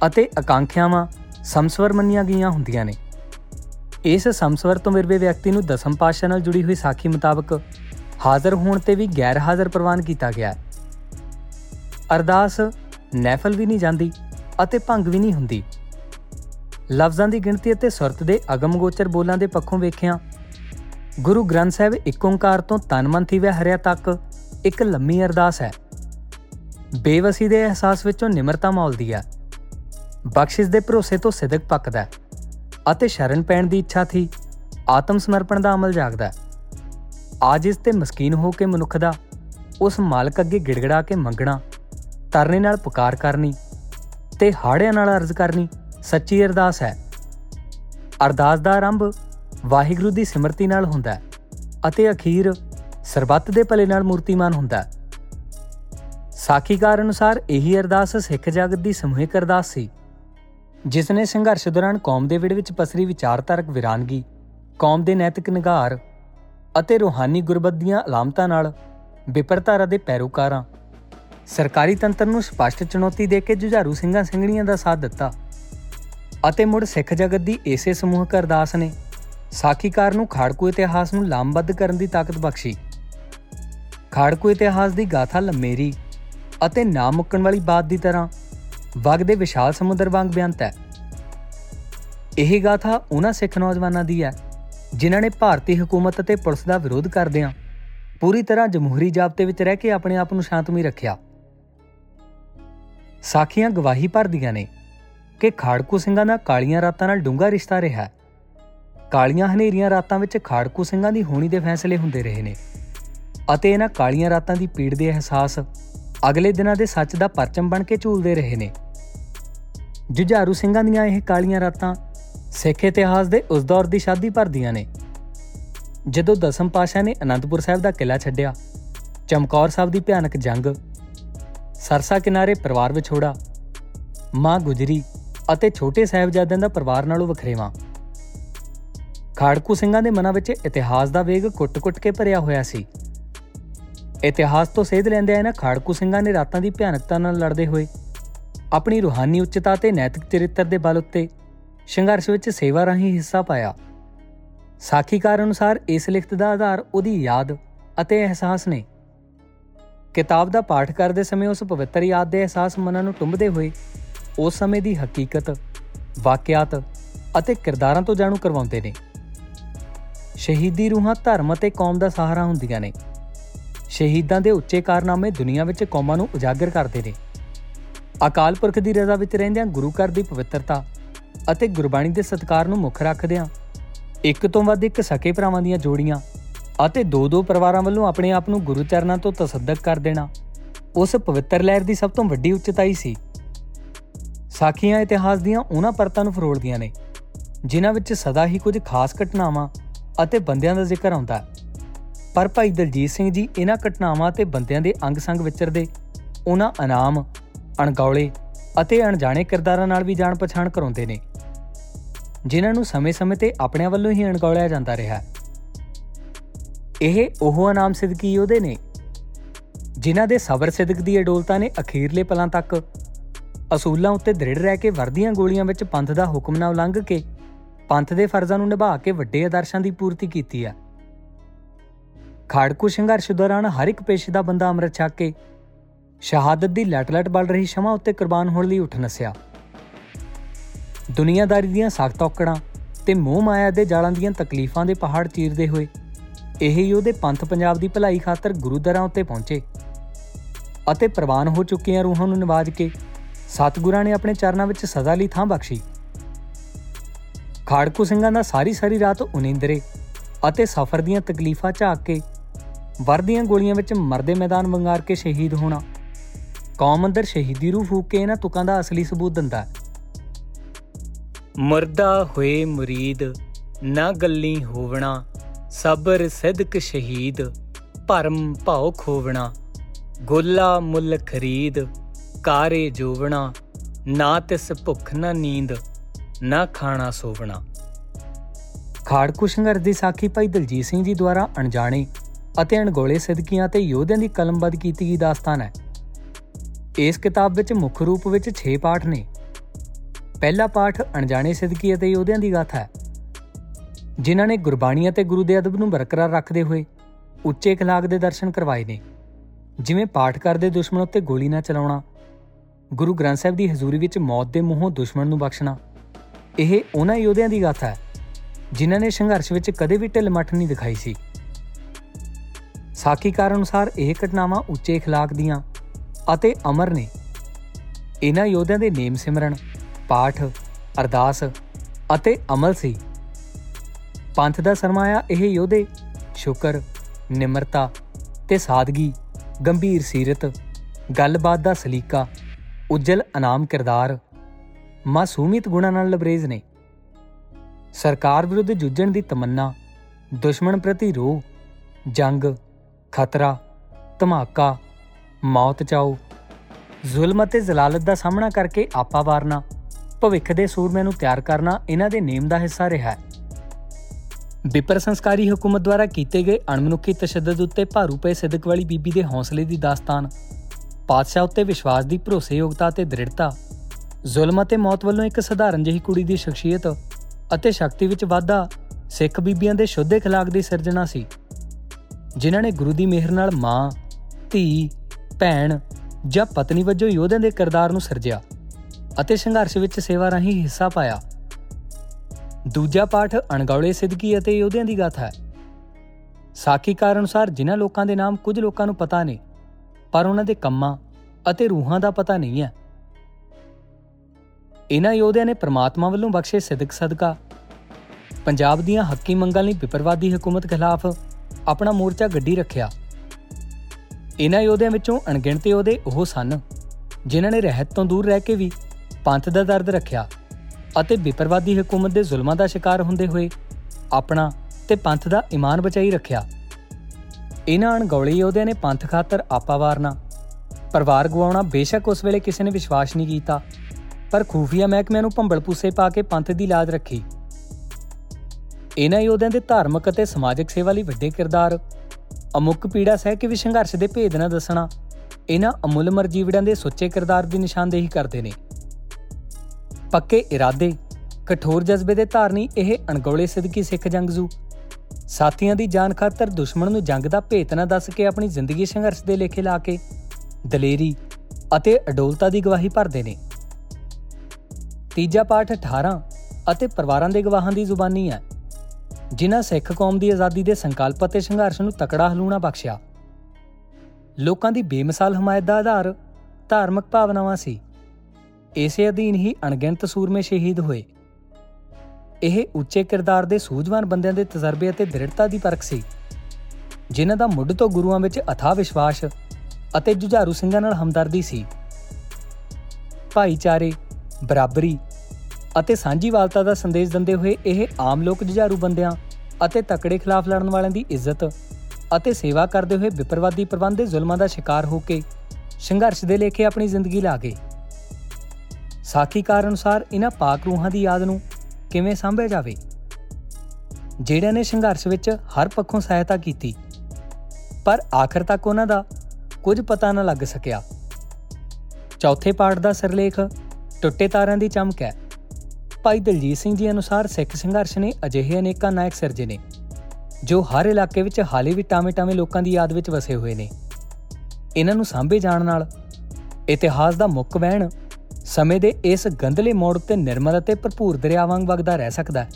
ਅਤੇ ਆਕਾਂਖਿਆਵਾਂ ਸਮਸਵਰ ਮੰਨੀਆਂ ਗਈਆਂ ਹੁੰਦੀਆਂ ਨੇ। ਇਸ ਸਮਸਵਰ ਤੋਂ ਮਿਰਵੇ ਵਿਅਕਤੀ ਨੂੰ ਦਸਮ ਪਾਸ਼ਾ ਨਾਲ ਜੁੜੀ ਹੋਈ ਸਾਖੀ ਮੁਤਾਬਕ ਹਾਜ਼ਰ ਹੋਣ ਤੇ ਵੀ ਗੈਰ ਹਾਜ਼ਰ ਪ੍ਰਵਾਨ ਕੀਤਾ ਗਿਆ। ਹੈ ਅਰਦਾਸ ਨੈਫਲ ਵੀ ਨਹੀਂ ਜਾਂਦੀ ਅਤੇ ਭੰਗ ਵੀ ਨਹੀਂ ਹੁੰਦੀ। ਲਫ਼ਜ਼ਾਂ ਦੀ ਗਿਣਤੀ ਅਤੇ ਸੁਰਤ ਦੇ ਅਗਮਗੋਚਰ ਬੋਲਾਂ ਦੇ ਪੱਖੋਂ ਵੇਖਿਆ। ਗੁਰੂ ਗ੍ਰੰਥ ਸਾਹਿਬ ਇੱਕ ਓੰਕਾਰ ਤੋਂ ਤਨ ਮਨ ਥੀਵੇ ਹਰਿਆ ਤੱਕ ਇੱਕ ਲੰਮੀ ਅਰਦਾਸ ਹੈ। ਬੇਵਸੀ ਦੇ ਅਹਿਸਾਸ ਵਿੱਚੋਂ ਨਿਮਰਤਾ ਮੌਲਦੀ ਹੈ। ਬਖਸ਼ਿਸ਼ ਦੇ ਭਰੋਸੇ ਤੋਂ ਸਿਦਕ ਪੱਕਦਾ ਹੈ ਅਤੇ ਸ਼ਰਨ ਪੈਣ ਦੀ ਇੱਛਾ ਥੀ ਆਤਮ ਸਮਰਪਣ ਦਾ ਅਮਲ ਜਾਗਦਾ ਹੈ। ਆਜਿਜ਼ ਤੇ ਮਸਕੀਨ ਹੋ ਕੇ ਮਨੁੱਖ ਦਾ ਉਸ ਮਾਲਕ ਅੱਗੇ ਗਿੜਗੜਾ ਕੇ ਮੰਗਣਾ, ਤਰਨੇ ਨਾਲ ਪੁਕਾਰ ਕਰਨੀ ਤੇ ਹਾੜਿਆਂ ਨਾਲ ਅਰਜ਼ ਕਰਨੀ ਸੱਚੀ ਅਰਦਾਸ ਹੈ। ਅਰਦਾਸ ਦਾ ਆਰੰਭ ਵਾਹਿਗੁਰੂ ਦੀ ਸਿਮਰਤੀ ਨਾਲ ਹੁੰਦਾ ਹੈ ਅਤੇ ਅਖੀਰ ਸਰਬੱਤ ਦੇ ਭਲੇ ਨਾਲ ਮੂਰਤੀਮਾਨ ਹੁੰਦਾ ਹੈ। ਸਾਖੀਕਾਰ ਅਨੁਸਾਰ ਇਹੀ ਅਰਦਾਸ ਸਿੱਖ ਜਗਤ ਦੀ ਸਮੂਹਿਕ ਅਰਦਾਸ ਸੀ। ਜਿਸ ਨੇ ਸੰਘਰਸ਼ ਦੌਰਾਨ ਕੌਮ ਦੇ ਵਿੜੇ ਵਿੱਚ ਪਸਰੀ ਵਿਚਾਰਧਾਰਕ ਵਿਰਾਨਗੀ, ਕੌਮ ਦੇ ਨੈਤਿਕ ਨਿਗਾਰ ਅਤੇ ਰੂਹਾਨੀ ਗੁਰਬਤ ਦੀਆਂ ਅਲਾਮਤਾਂ ਨਾਲ ਵਿਪਰਤਾਰਾ ਦੇ ਪੈਰੋਕਾਰਾਂ, ਸਰਕਾਰੀ ਤੰਤਰ ਨੂੰ ਸਪਸ਼ਟ ਚੁਣੌਤੀ ਦੇ ਕੇ ਜੁਝਾਰੂ ਸਿੰਘਾਂ ਸਿੰਘਣੀਆਂ ਦਾ ਸਾਥ ਦਿੱਤਾ। ਅਤੇ ਮੁੜ ਸਿੱਖ ਜਗਤ ਦੀ ਇਸੇ ਸਮੂਹਕ ਅਰਦਾਸ ਨੇ ਸਾਖੀਕਾਰ ਨੂੰ ਖਾੜਕੂ ਇਤਿਹਾਸ ਨੂੰ ਲਾਮਬੱਧ ਕਰਨ ਦੀ ਤਾਕਤ ਬਖਸ਼ੀ। ਖਾੜਕੂ ਇਤਿਹਾਸ ਦੀ ਗਾਥਾ ਲੰਮੇਰੀ ਅਤੇ ਨਾ ਮੁੱਕਣ ਵਾਲੀ ਬਾਤ ਦੀ ਤਰ੍ਹਾਂ ਵਗਦੇ ਵਿਸ਼ਾਲ ਸਮੁੰਦਰ ਵਾਂਗ ਬਿਆੰਤ ਹੈ। ਇਹ ਗਾਥਾ ਉਹਨਾਂ ਸਿੱਖ ਨੌਜਵਾਨਾਂ ਦੀ ਹੈ ਜਿਨ੍ਹਾਂ ਨੇ ਭਾਰਤੀ ਹਕੂਮਤ ਅਤੇ ਪੁਲਿਸ ਦਾ ਵਿਰੋਧ ਕਰਦਿਆਂ ਪੂਰੀ ਤਰ੍ਹਾਂ ਜਮਹੂਰੀ ਜਾਬਤੇ ਵਿੱਚ ਰਹਿ ਕੇ ਆਪਣੇ ਆਪ ਨੂੰ ਸ਼ਾਂਤਮਈ ਰੱਖਿਆ। ਸਾਖੀਆਂ ਗਵਾਹੀ ਭਰਦੀਆਂ ਨੇ ਕਿ ਖਾੜਕੂ ਸਿੰਘਾਂ ਦਾ ਕਾਲੀਆਂ ਰਾਤਾਂ ਨਾਲ ਡੂੰਘਾ ਰਿਸ਼ਤਾ ਰਿਹਾ ਹੈ। ਕਾਲੀਆਂ ਹਨੇਰੀਆਂ ਰਾਤਾਂ ਵਿੱਚ ਖਾੜਕੂ ਸਿੰਘਾਂ ਦੀ ਹੋਣੀ ਦੇ ਫੈਸਲੇ ਹੁੰਦੇ ਰਹੇ ਨੇ। ਅਤੇ ਇਹਨਾਂ ਕਾਲੀਆਂ ਰਾਤਾਂ ਦੀ ਪੀੜ ਦੇ ਅਹਿਸਾਸ ਅਗਲੇ ਦਿਨਾਂ ਦੇ ਸੱਚ ਦਾ ਪਰਚਮ ਬਣ ਕੇ ਝੂਲਦੇ ਰਹੇ ਨੇ। ਜੁਝਾਰੂ ਸਿੰਘਾਂ ਦੀਆਂ ਇਹ ਕਾਲੀਆਂ ਰਾਤਾਂ ਸਿੱਖ ਇਤਿਹਾਸ ਦੇ ਉਸ ਦੌਰ ਦੀ ਸ਼ਾਦੀ ਭਰਦੀਆਂ ਨੇ। ਜਦੋਂ ਦਸਮ ਪਾਸ਼ਾ ਨੇ ਅਨੰਦਪੁਰ ਸਾਹਿਬ ਦਾ ਕਿਲਾ ਛੱਡਿਆ, ਚਮਕੌਰ ਸਾਹਿਬ ਦੀ ਭਿਆਨਕ ਜੰਗ, ਸਰਸਾ ਕਿਨਾਰੇ ਪਰਿਵਾਰ ਵਿਛੋੜਾ, ਮਾਂ ਗੁਜਰੀ ਅਤੇ ਛੋਟੇ ਸਾਹਿਬਜ਼ਾਦਿਆਂ ਦਾ ਪਰਿਵਾਰ ਨਾਲੋਂ ਵਖਰੇਵਾ। ਖਾੜਕੂ ਸਿੰਘਾਂ ਦੇ ਮਨਾਂ ਵਿੱਚ ਇਤਿਹਾਸ ਦਾ ਵੇਗ ਕੁੱਟ-ਕੁੱਟ ਕੇ ਭਰਿਆ ਹੋਇਆ ਸੀ। ਇਤਿਹਾਸ ਤੋਂ ਸੇਧ ਲੈਂਦੇ ਇਹਨਾਂ ਖਾੜਕੂ ਸਿੰਘਾਂ ਨੇ ਰਾਤਾਂ ਦੀ ਭਿਆਨਕਤਾ ਨਾਲ ਲੜਦੇ ਹੋਏ ਆਪਣੀ ਰੂਹਾਨੀ ਉੱਚਤਾ ਤੇ ਨੈਤਿਕ ਚਰਿੱਤਰ ਦੇ ਬਲ ਉੱਤੇ ਸੰਘਰਸ਼ ਵਿੱਚ ਸੇਵਾ ਰਾਹੀਂ ਹਿੱਸਾ ਪਾਇਆ। ਸਾਖੀਕਾਰ ਅਨੁਸਾਰ ਇਸ ਲਿਖਤ ਦਾ ਆਧਾਰ ਉਹਦੀ ਯਾਦ ਅਤੇ ਅਹਿਸਾਸ ਨੇ। ਕਿਤਾਬ ਦਾ ਪਾਠ ਕਰਦੇ ਸਮੇਂ ਉਸ ਪਵਿੱਤਰ ਯਾਦ ਦੇ ਅਹਿਸਾਸ ਮਨਾਂ ਨੂੰ ਟੁੰਬਦੇ ਹੋਏ ਉਸ ਸਮੇਂ ਦੀ ਹਕੀਕਤ, ਵਾਕਿਆਤ ਅਤੇ ਕਿਰਦਾਰਾਂ ਤੋਂ ਜਾਣੂ ਕਰਵਾਉਂਦੇ ਨੇ। ਸ਼ਹੀਦੀ ਰੂਹਾਂ ਧਰਮ ਅਤੇ ਕੌਮ ਦਾ ਸਹਾਰਾ ਹੁੰਦੀਆਂ ਨੇ। ਸ਼ਹੀਦਾਂ ਦੇ ਉੱਚੇ ਕਾਰਨਾਮੇ ਦੁਨੀਆ ਵਿੱਚ ਕੌਮਾਂ ਨੂੰ ਉਜਾਗਰ ਕਰਦੇ ਨੇ। ਅਕਾਲ ਪੁਰਖ ਦੀ ਰਜ਼ਾ ਵਿੱਚ ਰਹਿੰਦਿਆਂ ਗੁਰੂ ਘਰ ਦੀ ਪਵਿੱਤਰਤਾ ਅਤੇ ਗੁਰਬਾਣੀ ਦੇ ਸਤਕਾਰ ਨੂੰ ਮੁੱਖ ਰੱਖਦਿਆਂ ਇੱਕ ਤੋਂ ਵੱਧ ਇੱਕ ਸਕੇ ਭਰਾਵਾਂ ਦੀਆਂ ਜੋੜੀਆਂ ਅਤੇ ਦੋ ਦੋ ਪਰਿਵਾਰਾਂ ਵੱਲੋਂ ਆਪਣੇ ਆਪ ਨੂੰ ਗੁਰੂ ਚਰਨਾਂ ਤੋਂ ਤਸੱਦਕ ਕਰ ਦੇਣਾ ਉਸ ਪਵਿੱਤਰ ਲਹਿਰ ਦੀ ਸਭ ਤੋਂ ਵੱਡੀ ਉੱਚਤਾਈ ਸੀ। ਸਾਖੀਆਂ ਇਤਿਹਾਸ ਦੀਆਂ ਉਹਨਾਂ ਪਰਤਾਂ ਨੂੰ ਫਰੋਲਦੀਆਂ ਨੇ, ਜਿਨ੍ਹਾਂ ਵਿੱਚ ਸਦਾ ਹੀ ਕੁਝ ਖਾਸ ਘਟਨਾਵਾਂ ਅਤੇ ਬੰਦਿਆਂ ਦਾ ਜ਼ਿਕਰ ਆਉਂਦਾ ਹੈ। ਪਰ ਭਾਈ ਦਲਜੀਤ ਸਿੰਘ ਜੀ ਇਹਨਾਂ ਘਟਨਾਵਾਂ ਤੇ ਬੰਦਿਆਂ ਦੇ ਅੰਗ ਸੰਗ ਵਿਚਰਦੇ, ਉਹਨਾਂ ਇਨਾਮ ਅਣਗੌਲੇ ਅਤੇ ਅਣਜਾਣੇ ਕਿਰਦਾਰਾਂ ਨਾਲ ਵੀ ਜਾਣ ਪਛਾਣ ਕਰਾਉਂਦੇ ਨੇ, ਜਿਨ੍ਹਾਂ ਨੂੰ ਸਮੇਂ-ਸਮੇਂ ਤੇ ਆਪਣਿਆਂ ਵੱਲੋਂ ਹੀ ਅਣਗੌਲਿਆ ਜਾਂਦਾ ਰਿਹਾ ਇਹ ਉਹ ਇਨਾਮ ਸਿਦਕੀ ਯੋਧੇ ਨੇ, ਜਿਨ੍ਹਾਂ ਦੇ ਸਬਰ ਸਿਦਕ ਦੀ ਅਡੋਲਤਾ ਨੇ ਅਖੀਰਲੇ ਪਲਾਂ ਤੱਕ ਅਸੂਲਾਂ ਉੱਤੇ ਦ੍ਰਿੜ ਰਹਿ ਕੇ ਵਰਦੀਆਂ ਗੋਲੀਆਂ ਵਿੱਚ ਪੰਥ ਦਾ ਹੁਕਮ ਨਾ ਉਲੰਘ ਕੇ ਪੰਥ ਦੇ ਫਰਜ਼ਾਂ ਨੂੰ ਨਿਭਾ ਕੇ ਵੱਡੇ ਆਦਰਸ਼ਾਂ ਦੀ ਪੂਰਤੀ ਕੀਤੀ ਹੈ। ਖਾੜਕੂ ਸੰਘਰਸ਼ ਦੌਰਾਨ ਹਰ ਇੱਕ ਪੇਸ਼ੇ ਦਾ ਬੰਦਾ ਅੰਮ੍ਰਿਤ ਛਕ ਕੇ ਸ਼ਹਾਦਤ ਦੀ ਲਟ-ਲਟ ਬਲ ਰਹੀ ਸ਼ਮਾ ਉੱਤੇ ਕੁਰਬਾਨ ਹੋਣ ਲਈ ਉੱਠ ਨਸਿਆ। ਦੁਨੀਆਦਾਰੀ ਦੀਆਂ ਸਖਤ ਔਕੜਾਂ ਤੇ ਮੋਹ ਮਾਇਆ ਦੇ ਜਾਲਾਂ ਦੀਆਂ ਤਕਲੀਫਾਂ ਦੇ ਪਹਾੜ ਚੀਰਦੇ ਹੋਏ ਇਹ ਯੋਧੇ ਪੰਥ ਪੰਜਾਬ ਦੀ ਭਲਾਈ ਖਾਤਰ ਗੁਰੂਦਰਾਂ ਉੱਤੇ ਪਹੁੰਚੇ ਅਤੇ ਪ੍ਰਵਾਨ ਹੋ ਚੁੱਕੀਆਂ ਰੂਹਾਂ ਨੂੰ ਨਿਵਾਜ ਕੇ ਸਤਿਗੁਰਾਂ ਨੇ ਆਪਣੇ ਚਰਨਾਂ ਵਿੱਚ ਸਦਾ ਲਈ ਥਾਂ ਬਖਸ਼ੀ। ਖਾੜਕੂ ਸਿੰਘਾਂ ਦਾ ਸਾਰੀ ਸਾਰੀ ਰਾਤ ਉਨਿੰਦਰੇ ਅਤੇ ਸਫ਼ਰ ਦੀਆਂ ਤਕਲੀਫਾਂ ਝਾਕ ਕੇ ਵਰਦੀਆਂ ਗੋਲੀਆਂ ਵਿੱਚ ਮਰਦੇ ਮੈਦਾਨ ਵੰਗਾਰ ਕੇ ਸ਼ਹੀਦ ਹੋਣਾ। ਕੌਮ ਅੰਦਰ ਸ਼ਹੀਦੀ ਰੂਹ ਫੂਕ ਕੇ ਇਹਨਾਂ ਤੁਕਾਂ ਦਾ ਅਸਲੀ ਸਬੂਤ ਦਿੰਦਾ ਹੈ। ਮਰਦਾ ਹੋਏ ਮੁਰੀਦ, ਨਾ ਗੱਲੀ ਹੋਵਣਾ, ਸਬਰ ਸਦਕ ਸ਼ਹੀਦ, ਭਰਮ ਭਾਉ ਖੋਵਣਾ, ਗੋਲਾ ਮੁੱਲ ਖਰੀਦ। ਕਾਰੇ ਜੋਵਣਾ ਨਾ ਤਿਸ ਭੁੱਖ ਨਾ ਨੀਂਦ ਨਾ ਖਾਣਾ ਸੋਵਣਾ ਖਾੜਕੂ ਸੰਘਰਸ਼ ਦੀ ਸਾਖੀ ਭਾਈ ਦਲਜੀਤ ਸਿੰਘ ਜੀ ਦੁਆਰਾ ਅਣਜਾਣੇ ਅਤੇ ਅਣਗੋਲੇ ਸਿੱਧਕੀਆਂ ਤੇ ਯੋਧਿਆਂ ਦੀ ਕਲਮਬੱਧ ਕੀਤੀ ਗਈ ਦਾਸਤਾਨ ਹੈ ਇਸ ਕਿਤਾਬ ਵਿੱਚ ਮੁੱਖ ਰੂਪ ਵਿੱਚ 6 ਪਾਠ ਨੇ ਪਹਿਲਾ ਪਾਠ ਅਣਜਾਣੇ ਸਿੱਧਕੀ ਅਤੇ ਯੋਧਿਆਂ ਦੀ ਗਾਥਾ ਹੈ ਜਿਨ੍ਹਾਂ ਨੇ ਗੁਰਬਾਣੀ ਅਤੇ ਗੁਰੂ ਦੇ ਅਦਬ ਨੂੰ ਬਰਕਰਾਰ ਰੱਖਦੇ ਹੋਏ ਉੱਚੇ اخلاق ਦੇ ਦਰਸ਼ਨ ਕਰਵਾਏ ਨੇ ਜਿਵੇਂ ਪਾਠ ਕਰਦੇ ਦੁਸ਼ਮਣ ਉੱਤੇ ਗੋਲੀ ਨਾ ਚਲਾਉਣਾ ਗੁਰੂ ਗ੍ਰੰਥ ਸਾਹਿਬ ਦੀ ਹਜ਼ੂਰੀ ਵਿੱਚ ਮੌਤ ਦੇ ਮੂੰਹੋਂ ਦੁਸ਼ਮਣ ਨੂੰ ਬਖਸ਼ਣਾ ਇਹ ਉਹਨਾਂ ਯੋਧਿਆਂ ਦੀ ਗਾਥਾ ਹੈ ਜਿਨ੍ਹਾਂ ਨੇ ਸੰਘਰਸ਼ ਵਿੱਚ ਕਦੇ ਵੀ ਢਿੱਲ ਮੱਠ ਨਹੀਂ ਦਿਖਾਈ ਸੀ ਸਾਖੀਕਾਰ ਅਨੁਸਾਰ ਇਹ ਘਟਨਾਵਾਂ ਉੱਚੇ اخلاق ਦੀਆਂ ਅਤੇ ਅਮਰ ਨੇ ਇਹਨਾਂ ਯੋਧਿਆਂ ਦੇ ਨੇਮ ਸਿਮਰਨ ਪਾਠ ਅਰਦਾਸ ਅਤੇ ਅਮਲ ਸੀ ਪੰਥ ਦਾ ਸਰਮਾਇਆ ਇਹ ਯੋਧੇ ਸ਼ੁਕਰ ਨਿਮਰਤਾ ਤੇ ਸਾਦਗੀ ਗੰਭੀਰ ਸੀਰਤ ਗੱਲਬਾਤ ਦਾ ਸਲੀਕਾ ਉਜਲ ਇਨਾਮ ਕਿਰਦਾਰ ਮਾਸੂਮੀਤ ਗੁਣਾਂ ਨਾਲ ਲਬਰੇਜ਼ ਨੇ। ਸਰਕਾਰ ਵਿਰੁੱਧ ਜੂਝਣ ਦੀ ਤਮੰਨਾ, ਦੁਸ਼ਮਣ ਪ੍ਰਤੀ ਰੋਹ, ਜੰਗ, ਖਤਰਾ, ਧਮਾਕਾ, ਮੌਤ ਚਾਓ, ਜ਼ੁਲਮ ਅਤੇ ਜ਼ਲਾਲਤ ਦਾ ਸਾਹਮਣਾ ਕਰਕੇ ਆਪਾ ਵਾਰਨਾ, ਭਵਿੱਖ ਦੇ ਸੂਰਮਿਆਂ ਨੂੰ ਤਿਆਰ ਕਰਨਾ ਇਹਨਾਂ ਦੇ ਨੇਮ ਦਾ ਹਿੱਸਾ ਰਿਹਾ ਹੈ। ਵਿਪਰ ਸੰਸਕਾਰੀ ਹਕੂਮਤ ਦੁਆਰਾ ਕੀਤੇ ਗਏ ਅਣਮਨੁੱਖੀ ਤਸ਼ੱਦਦ ਉੱਤੇ ਭਾਰੂ ਪਏ ਸਿੱਧਕ ਵਾਲੀ ਬੀਬੀ ਦੇ ਹੌਸਲੇ ਦੀ ਦਾਸਤਾਨ ਪਾਤਸ਼ਾਹ ਉੱਤੇ ਵਿਸ਼ਵਾਸ ਦੀ ਭਰੋਸੇਯੋਗਤਾ ਤੇ ਦ੍ਰਿੜਤਾ ਜ਼ੁਲਮ ਅਤੇ ਮੌਤ ਵੱਲੋਂ ਇੱਕ ਸਧਾਰਨ ਜਿਹੀ ਕੁੜੀ ਦੀ ਸ਼ਖਸੀਅਤ ਅਤੇ ਸ਼ਕਤੀ ਵਿੱਚ ਵਾਧਾ ਸਿੱਖ ਬੀਬੀਆਂ ਦੇ ਸ਼ੁੱਧ اخلاق ਦੀ ਸਿਰਜਣਾ ਸੀ ਜਿਨ੍ਹਾਂ ਨੇ ਗੁਰੂ ਦੀ ਮਿਹਰ ਨਾਲ ਮਾਂ ਧੀ ਭੈਣ ਜਾਂ ਪਤਨੀ ਵਜੋਂ ਯੋਧਿਆਂ ਦੇ ਕਿਰਦਾਰ ਨੂੰ ਸਿਰਜਿਆ ਅਤੇ ਸੰਘਰਸ਼ ਵਿੱਚ ਸੇਵਾ ਰਾਹੀਂ ਹਿੱਸਾ ਪਾਇਆ ਦੂਜਾ ਪਾਠ ਅਣਗੌਲੇ ਸਿੱਧਕੀ ਅਤੇ ਯੋਧਿਆਂ ਦੀ ਗਾਥਾ ਹੈ ਸਾਖੀਕਾਰ ਅਨੁਸਾਰ ਜਿਨ੍ਹਾਂ ਲੋਕਾਂ ਦੇ ਨਾਮ ਕੁਝ ਲੋਕਾਂ ਨੂੰ ਪਤਾ ਨੇ ਪਰ ਉਹਨਾਂ ਦੇ ਕੰਮਾਂ ਅਤੇ ਰੂਹਾਂ ਦਾ ਪਤਾ ਨਹੀਂ ਹੈ। ਇਹਨਾਂ ਯੋਧਿਆਂ ਨੇ ਪ੍ਰਮਾਤਮਾ ਵੱਲੋਂ ਬਖਸ਼ੇ ਸਿੱਧਕ ਸਦਕਾ, ਪੰਜਾਬ ਦੀਆਂ ਹੱਕੀ ਮੰਗਾਂ ਲਈ ਵਿਪਰਵਾਦੀ ਹਕੂਮਤ ਖਿਲਾਫ ਆਪਣਾ ਮੋਰਚਾ ਗੱਡੀ ਰੱਖਿਆ। ਇਹਨਾਂ ਯੋਧਿਆਂ ਵਿੱਚੋਂ ਅਣਗਿਣਤ ਯੋਧੇ ਉਹ ਸਨ ਜਿਨ੍ਹਾਂ ਨੇ ਰਹਿਤ ਤੋਂ ਦੂਰ ਰਹਿ ਕੇ ਵੀ ਪੰਥ ਦਾ ਦਰਦ ਰੱਖਿਆ ਅਤੇ ਵਿਪਰਵਾਦੀ ਹਕੂਮਤ ਦੇ ਜ਼ੁਲਮਾਂ ਦਾ ਸ਼ਿਕਾਰ ਹੁੰਦੇ ਹੋਏ ਆਪਣਾ ਤੇ ਪੰਥ ਦਾ ਈਮਾਨ ਬਚਾਈ ਰੱਖਿਆ। ਇਹਨਾਂ ਅਣਗੌਲੇ ਯੋਧਿਆਂ ਨੇ ਪੰਥ ਖਾਤਰ ਆਪਾ ਵਾਰਨਾ। ਪਰਿਵਾਰ ਗਵਾਉਣਾ ਬੇਸ਼ੱਕ ਉਸ ਵੇਲੇ ਕਿਸੇ ਨੇ ਵਿਸ਼ਵਾਸ ਨਹੀਂ ਕੀਤਾ, ਪਰ ਖੂਫੀਆ ਮਹਿਕਮਿਆਂ ਨੂੰ ਭੰਬਲ ਪੂਸੇ ਪਾ ਕੇ ਪੰਥ ਦੀ ਲਾਜ ਰੱਖੀ। ਇਹਨਾਂ ਯੋਧਿਆਂ ਦੇ ਧਾਰਮਿਕ ਅਤੇ ਸਮਾਜਿਕ ਸੇਵਾ ਲਈ ਵੱਡੇ ਕਿਰਦਾਰ ਅਮੁੱਕ ਪੀੜਾ ਸਹਿ ਕੇ ਵੀ ਸੰਘਰਸ਼ ਦੇ ਭੇਦ ਨਾ ਦੱਸਣਾ, ਇਹਨਾਂ ਅਮੁੱਲ ਮਰਜੀਵੜਾਂ ਦੇ ਸੁੱਚੇ ਕਿਰਦਾਰ ਦੀ ਨਿਸ਼ਾਨਦੇਹੀ ਕਰਦੇ ਨੇ। ਪੱਕੇ ਇਰਾਦੇ, ਕਠੋਰ ਜਜ਼ਬੇ ਦੇ ਧਾਰਨੀ ਇਹ ਅਣਗੌਲੇ ਸਿੱਧਕੀ ਸਿੱਖ ਜੰਗਜੂ ਸਾਥੀਆਂ ਦੀ ਜਾਨ ਖਾਤਰ ਦੁਸ਼ਮਣ ਨੂੰ ਜੰਗ ਦਾ ਭੇਤ ਨਾ ਦੱਸ ਕੇ ਆਪਣੀ ਜ਼ਿੰਦਗੀ ਸੰਘਰਸ਼ ਦੇ ਲੇਖੇ ਲਾ ਕੇ ਦਲੇਰੀ ਅਤੇ ਅਡੋਲਤਾ ਦੀ ਗਵਾਹੀ ਭਰਦੇ ਨੇ। ਤੀਜਾ ਪਾਠ 18 ਅਤੇ ਪਰਿਵਾਰਾਂ ਦੇ ਗਵਾਹਾਂ ਦੀ ਜ਼ੁਬਾਨੀ ਹੈ। ਜਿਨ੍ਹਾਂ ਸਿੱਖ ਕੌਮ ਦੀ ਆਜ਼ਾਦੀ ਦੇ ਸੰਕਲਪ ਅਤੇ ਸੰਘਰਸ਼ ਨੂੰ ਤਕੜਾ ਹਲੂਣਾ ਬਖਸ਼ਿਆ। ਲੋਕਾਂ ਦੀ ਬੇਮਿਸਾਲ ਹਮਾਇਤ ਦਾ ਆਧਾਰ ਧਾਰਮਿਕ ਭਾਵਨਾਵਾਂ ਸੀ। ਇਸੇ ਅਧੀਨ ਹੀ ਅਣਗਿਣਤ ਸੂਰਮੇ ਸ਼ਹੀਦ ਹੋਏ। ਇਹ ਉੱਚੇ ਕਿਰਦਾਰ ਦੇ ਸੂਝਵਾਨ ਬੰਦਿਆਂ ਦੇ ਤਜਰਬੇ ਅਤੇ ਦ੍ਰਿੜਤਾ ਦੀ ਪਰਖ ਸੀ, ਜਿਨ੍ਹਾਂ ਦਾ ਮੁੱਢ ਤੋਂ ਗੁਰੂਆਂ ਵਿੱਚ ਅਥਾਹ ਵਿਸ਼ਵਾਸ ਅਤੇ ਜੁਝਾਰੂ ਸਿੰਘਾਂ ਨਾਲ ਹਮਦਰਦੀ ਸੀ। ਭਾਈਚਾਰੇ, ਬਰਾਬਰੀ ਅਤੇ ਸਾਂਝੀਵਾਲਤਾ ਦਾ ਸੰਦੇਸ਼ ਦਿੰਦੇ ਹੋਏ ਇਹ ਆਮ ਲੋਕ ਜੁਝਾਰੂ ਬੰਦਿਆਂ ਅਤੇ ਤਕੜੇ ਖਿਲਾਫ ਲੜਨ ਵਾਲਿਆਂ ਦੀ ਇੱਜ਼ਤ ਅਤੇ ਸੇਵਾ ਕਰਦੇ ਹੋਏ ਵਿਪਰਵਾਦੀ ਪ੍ਰਬੰਧ ਦੇ ਜ਼ੁਲਮਾਂ ਦਾ ਸ਼ਿਕਾਰ ਹੋ ਕੇ ਸੰਘਰਸ਼ ਦੇ ਲੇਖੇ ਆਪਣੀ ਜ਼ਿੰਦਗੀ ਲਾ ਗਏ। ਸਾਖੀਕਾਰ ਅਨੁਸਾਰ ਇਹਨਾਂ ਪਾਕ ਰੂਹਾਂ ਦੀ ਯਾਦ ਨੂੰ ਕਿਵੇਂ ਸੰਭਿਆ ਜਾਵੇ? ਜਿਹੜਿਆਂ ਨੇ ਸੰਘਰਸ਼ ਵਿੱਚ ਹਰ ਪੱਖੋਂ ਸਹਾਇਤਾ ਕੀਤੀ, ਪਰ ਆਖਰ ਤੱਕ ਉਹਨਾਂ ਦਾ ਕੁਝ ਪਤਾ ਨਾ ਲੱਗ ਸਕਿਆ। ਚੌਥੇ ਪਾਠ ਦਾ ਸਿਰਲੇਖ ਟੁੱਟੇ ਤਾਰਾਂ ਦੀ ਚਮਕ ਹੈ। ਭਾਈ ਦਲਜੀਤ ਸਿੰਘ ਜੀ ਅਨੁਸਾਰ ਸਿੱਖ ਸੰਘਰਸ਼ ਨੇ ਅਜਿਹੇ ਅਨੇਕਾਂ ਨਾਇਕ ਸਿਰਜੇ ਨੇ, ਜੋ ਹਰ ਇਲਾਕੇ ਵਿੱਚ ਹਾਲੇ ਵੀ ਟਾਵੇਂ-ਟਾਵੇਂ ਲੋਕਾਂ ਦੀ ਯਾਦ ਵਿੱਚ ਵਸੇ ਹੋਏ ਨੇ। ਇਹਨਾਂ ਨੂੰ ਸਾਂਭੇ ਜਾਣ ਨਾਲ ਇਤਿਹਾਸ ਦਾ ਮੁੱਖ ਵਹਿਣ ਸਮੇਂ ਦੇ ਇਸ ਗੰਦਲੇ ਮੋੜ ਤੇ ਨਿਰਮਲ ਅਤੇ ਭਰਪੂਰ ਦਰਿਆ ਵਾਂਗ ਵਗਦਾ ਰਹਿ ਸਕਦਾ ਹੈ,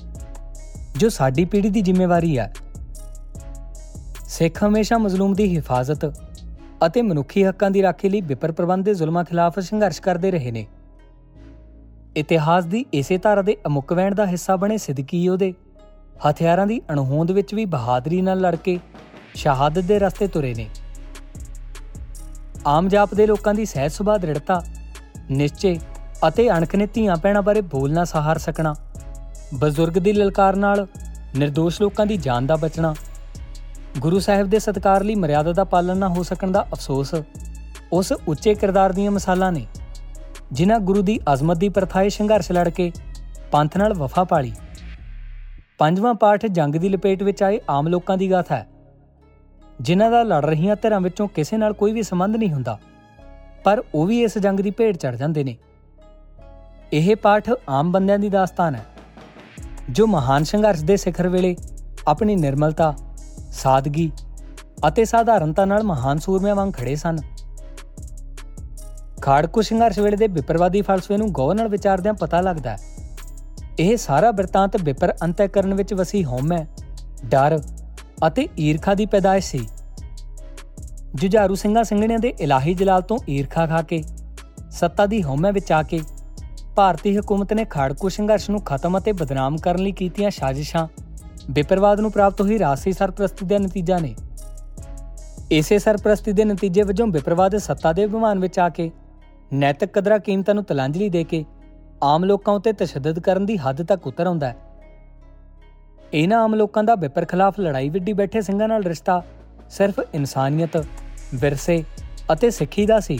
ਜੋ ਸਾਡੀ ਪੀੜ੍ਹੀ ਦੀ ਜ਼ਿੰਮੇਵਾਰੀ ਹੈ। ਸਿੱਖ ਹਮੇਸ਼ਾ ਮਜ਼ਲੂਮ ਦੀ ਹਿਫਾਜ਼ਤ ਅਤੇ ਮਨੁੱਖੀ ਹੱਕਾਂ ਦੀ ਰਾਖੀ ਲਈ ਵਿਪਰ ਪ੍ਰਬੰਧ ਦੇ ਜ਼ੁਲਮਾਂ ਖਿਲਾਫ ਸੰਘਰਸ਼ ਕਰਦੇ ਰਹੇ ਨੇ। ਇਤਿਹਾਸ ਦੀ ਇਸੇ ਧਾਰਾ ਦੇ ਅਮੁੱਕ ਵਹਿਣ ਦਾ ਹਿੱਸਾ ਬਣੇ ਸਿੱਦਕੀ ਉਹਦੇ ਹਥਿਆਰਾਂ ਦੀ ਅਣਹੋਂਦ ਵਿੱਚ ਵੀ ਬਹਾਦਰੀ ਨਾਲ ਲੜ ਕੇ ਸ਼ਹਾਦਤ ਦੇ ਰਸਤੇ ਤੁਰੇ ਨੇ। ਆਮ ਜਾਪ ਦੇ ਲੋਕਾਂ ਦੀ ਸਹਿਜ ਸੁਭਾਅ ਦ੍ਰਿੜਤਾ ਨਿਸ਼ਚੇ ਅਤੇ ਅਣਖ ਨੇ ਧੀਆਂ ਪੈਣਾ ਬਾਰੇ ਬੋਲਣਾ ਸਹਾਰ ਸਕਣਾ। ਬਜ਼ੁਰਗ ਦੀ ਲਲਕਾਰ ਨਾਲ નિર્ਦੋਸ਼ ਲੋਕਾਂ ਦੀ ਜਾਨ ਦਾ ਬਚਣਾ। ਗੁਰੂ ਸਾਹਿਬ ਦੇ ਸਤਕਾਰ ਲਈ ਮਰਿਆਦਾ ਦਾ ਪਾਲਣ ਨਾ ਹੋ ਸਕਣ ਦਾ ਅਫਸੋਸ ਉਸ ਉੱਚੇ ਕਿਰਦਾਰ ਦੀਆਂ ਮਿਸਾਲਾਂ ਨੇ, ਜਿਨ੍ਹਾਂ ਗੁਰੂ ਦੀ ਅਜ਼ਮਤ ਦੀ ਪ੍ਰਥਾਏ ਸੰਘਰਸ਼ ਲੜ ਕੇ ਪੰਥ ਨਾਲ ਵਫਾ ਪਾਲੀ। ਪੰਜਵਾਂ ਪਾਠ ਜੰਗ ਦੀ ਲਪੇਟ ਵਿੱਚ ਆਏ ਆਮ ਲੋਕਾਂ ਦੀ ਗਾਥਾ ਹੈ, ਜਿਨ੍ਹਾਂ ਦਾ ਲੜ ਰਹੀਆਂ ਧਿਰਾਂ ਵਿੱਚੋਂ ਕਿਸੇ ਨਾਲ ਕੋਈ ਵੀ ਸੰਬੰਧ ਨਹੀਂ ਹੁੰਦਾ। ਪਰ ਉਹ ਵੀ ਇਸ ਜੰਗ ਦੀ ਭੇਟ ਚੜ ਜਾਂਦੇ ਨੇ। ਇਹ ਪਾਠ ਆਮ ਬੰਦਿਆਂ ਦੀ ਦਾਸਤਾਨ ਹੈ, ਜੋ ਮਹਾਨ ਸੰਘਰਸ਼ ਦੇ ਸਿਖਰ ਵੇਲੇ ਆਪਣੀ ਨਿਰਮਲਤਾ, ਸਾਦਗੀ ਅਤੇ ਸਾਧਾਰਨਤਾ ਨਾਲ ਮਹਾਨ ਸੂਰਮਿਆਂ ਵਾਂਗ ਖੜੇ ਸਨ। ਖਾੜਕੂ ਸੰਘਰਸ਼ ਵੇਲੇ ਦੇ ਵਿਪਰਵਾਦੀ ਫਲਸਫੇ ਨੂੰ ਗੌਰ ਨਾਲ ਵਿਚਾਰਦਿਆਂ ਪਤਾ ਲੱਗਦਾ ਹੈ, ਇਹ ਸਾਰਾ ਬਿਰਤਾਂਤ ਵਿਪਰ ਅੰਤੈਕਰਨ ਵਿੱਚ ਵਸੀ ਹਉਮੈ, ਡਰ ਅਤੇ ਈਰਖਾ ਦੀ ਪੈਦਾਇਸ਼ ਸੀ। ਜੁਝਾਰੂ ਸਿੰਘਾਂ ਸਿੰਘਣਿਆਂ ਦੇ ਇਲਾਹੀ ਜਲਾਲ ਤੋਂ ਈਰਖਾ ਖਾ ਕੇ, ਸੱਤਾ ਦੀ ਹਉਮੈ ਵਿੱਚ ਆ ਕੇ, ਭਾਰਤੀ ਹਕੂਮਤ ਨੇ ਖਾੜਕੂ ਸੰਘਰਸ਼ ਨੂੰ ਖਤਮ ਅਤੇ ਬਦਨਾਮ ਕਰਨ ਲਈ ਕੀਤੀਆਂ ਸਾਜ਼ਿਸ਼ਾਂ ਵਿਪਰਵਾਦ ਨੂੰ ਪ੍ਰਾਪਤ ਹੋਈ ਰਾਸੀ ਸਰਪ੍ਰਸਤੀ ਦਾ ਨਤੀਜਾ ਨੇ। ਇਸੇ ਸਰਪ੍ਰਸਤੀ ਦੇ ਨਤੀਜੇ ਵਜੋਂ ਵਿਪਰਵਾਦ ਸੱਤਾ ਦੇ ਵਿਮਾਨ ਵਿੱਚ ਆ ਕੇ, ਨੈਤਿਕ ਕਦਰਾਂ ਕੀਮਤਾਂ ਨੂੰ ਤਲਾਂਜਲੀ ਦੇ ਕੇ, ਆਮ ਲੋਕਾਂ ਉਤੇ ਤਸ਼ੱਦਦ ਕਰਨ ਦੀ ਹੱਦ ਤੱਕ ਉਤਰ ਆਉਂਦਾ ਹੈ। ਇਹਨਾਂ ਆਮ ਲੋਕਾਂ ਦਾ ਵਿਪਰ ਖਿਲਾਫ ਲੜਾਈ ਵਿੱਢੀ ਬੈਠੇ ਸਿੰਘਾਂ ਨਾਲ ਰਿਸ਼ਤਾ ਸਿਰਫ ਇਨਸਾਨੀਅਤ, ਵਿਰਸੇ ਅਤੇ ਸਿੱਖੀ ਦਾ ਸੀ।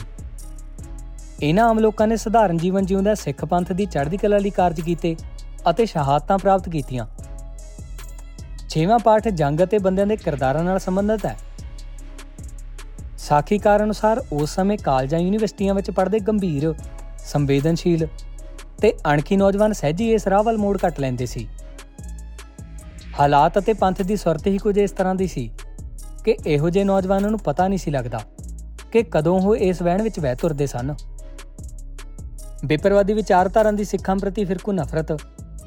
ਇਹਨਾਂ ਆਮ ਲੋਕਾਂ ਨੇ ਸਧਾਰਨ ਜੀਵਨ ਜਿਉਂਦਾ ਸਿੱਖ ਪੰਥ ਦੀ ਚੜ੍ਹਦੀ ਕਲਾ ਲਈ ਕਾਰਜ ਕੀਤੇ ਅਤੇ ਸ਼ਹਾਦਤਾਂ ਪ੍ਰਾਪਤ ਕੀਤੀਆਂ। ਛੇਵਾਂ ਪਾਠ ਜੰਗ ਅਤੇ ਬੰਦਿਆਂ ਦੇ ਕਿਰਦਾਰਾਂ ਨਾਲ ਸੰਬੰਧਿਤ ਹੈ। ਸਾਖੀਕਾਰ ਅਨੁਸਾਰ ਉਸ ਸਮੇਂ ਕਾਲਜਾਂ ਯੂਨੀਵਰਸਿਟੀਆਂ ਵਿੱਚ ਪੜ੍ਹਦੇ ਗੰਭੀਰ, ਸੰਵੇਦਨਸ਼ੀਲ ਤੇ ਅਣਖੀ ਨੌਜਵਾਨ ਸਹਿਜੀ ਇਸ ਰਾਹ ਵੱਲ ਮੋੜ ਕੱਟ ਲੈਂਦੇ ਸੀ। ਹਾਲਾਤ ਅਤੇ ਪੰਥ ਦੀ ਸੁਰਤ ਹੀ ਕੁਝ ਇਸ ਤਰ੍ਹਾਂ ਦੀ ਸੀ। ਕਿ ਇਹੋ ਜਿਹੇ ਨੌਜਵਾਨਾਂ ਨੂੰ ਪਤਾ ਨਹੀਂ ਸੀ ਲੱਗਦਾ ਕਿ ਕਦੋਂ ਉਹ ਇਸ ਵਹਿਣ ਵਿੱਚ ਵਹਿ ਤੁਰਦੇ ਸਨ। ਬੇਪਰਵਾਦੀ ਵਿਚਾਰਧਾਰਾਂ ਦੀ ਸਿੱਖਾਂ ਪ੍ਰਤੀ ਫਿਰਕੂ ਨਫ਼ਰਤ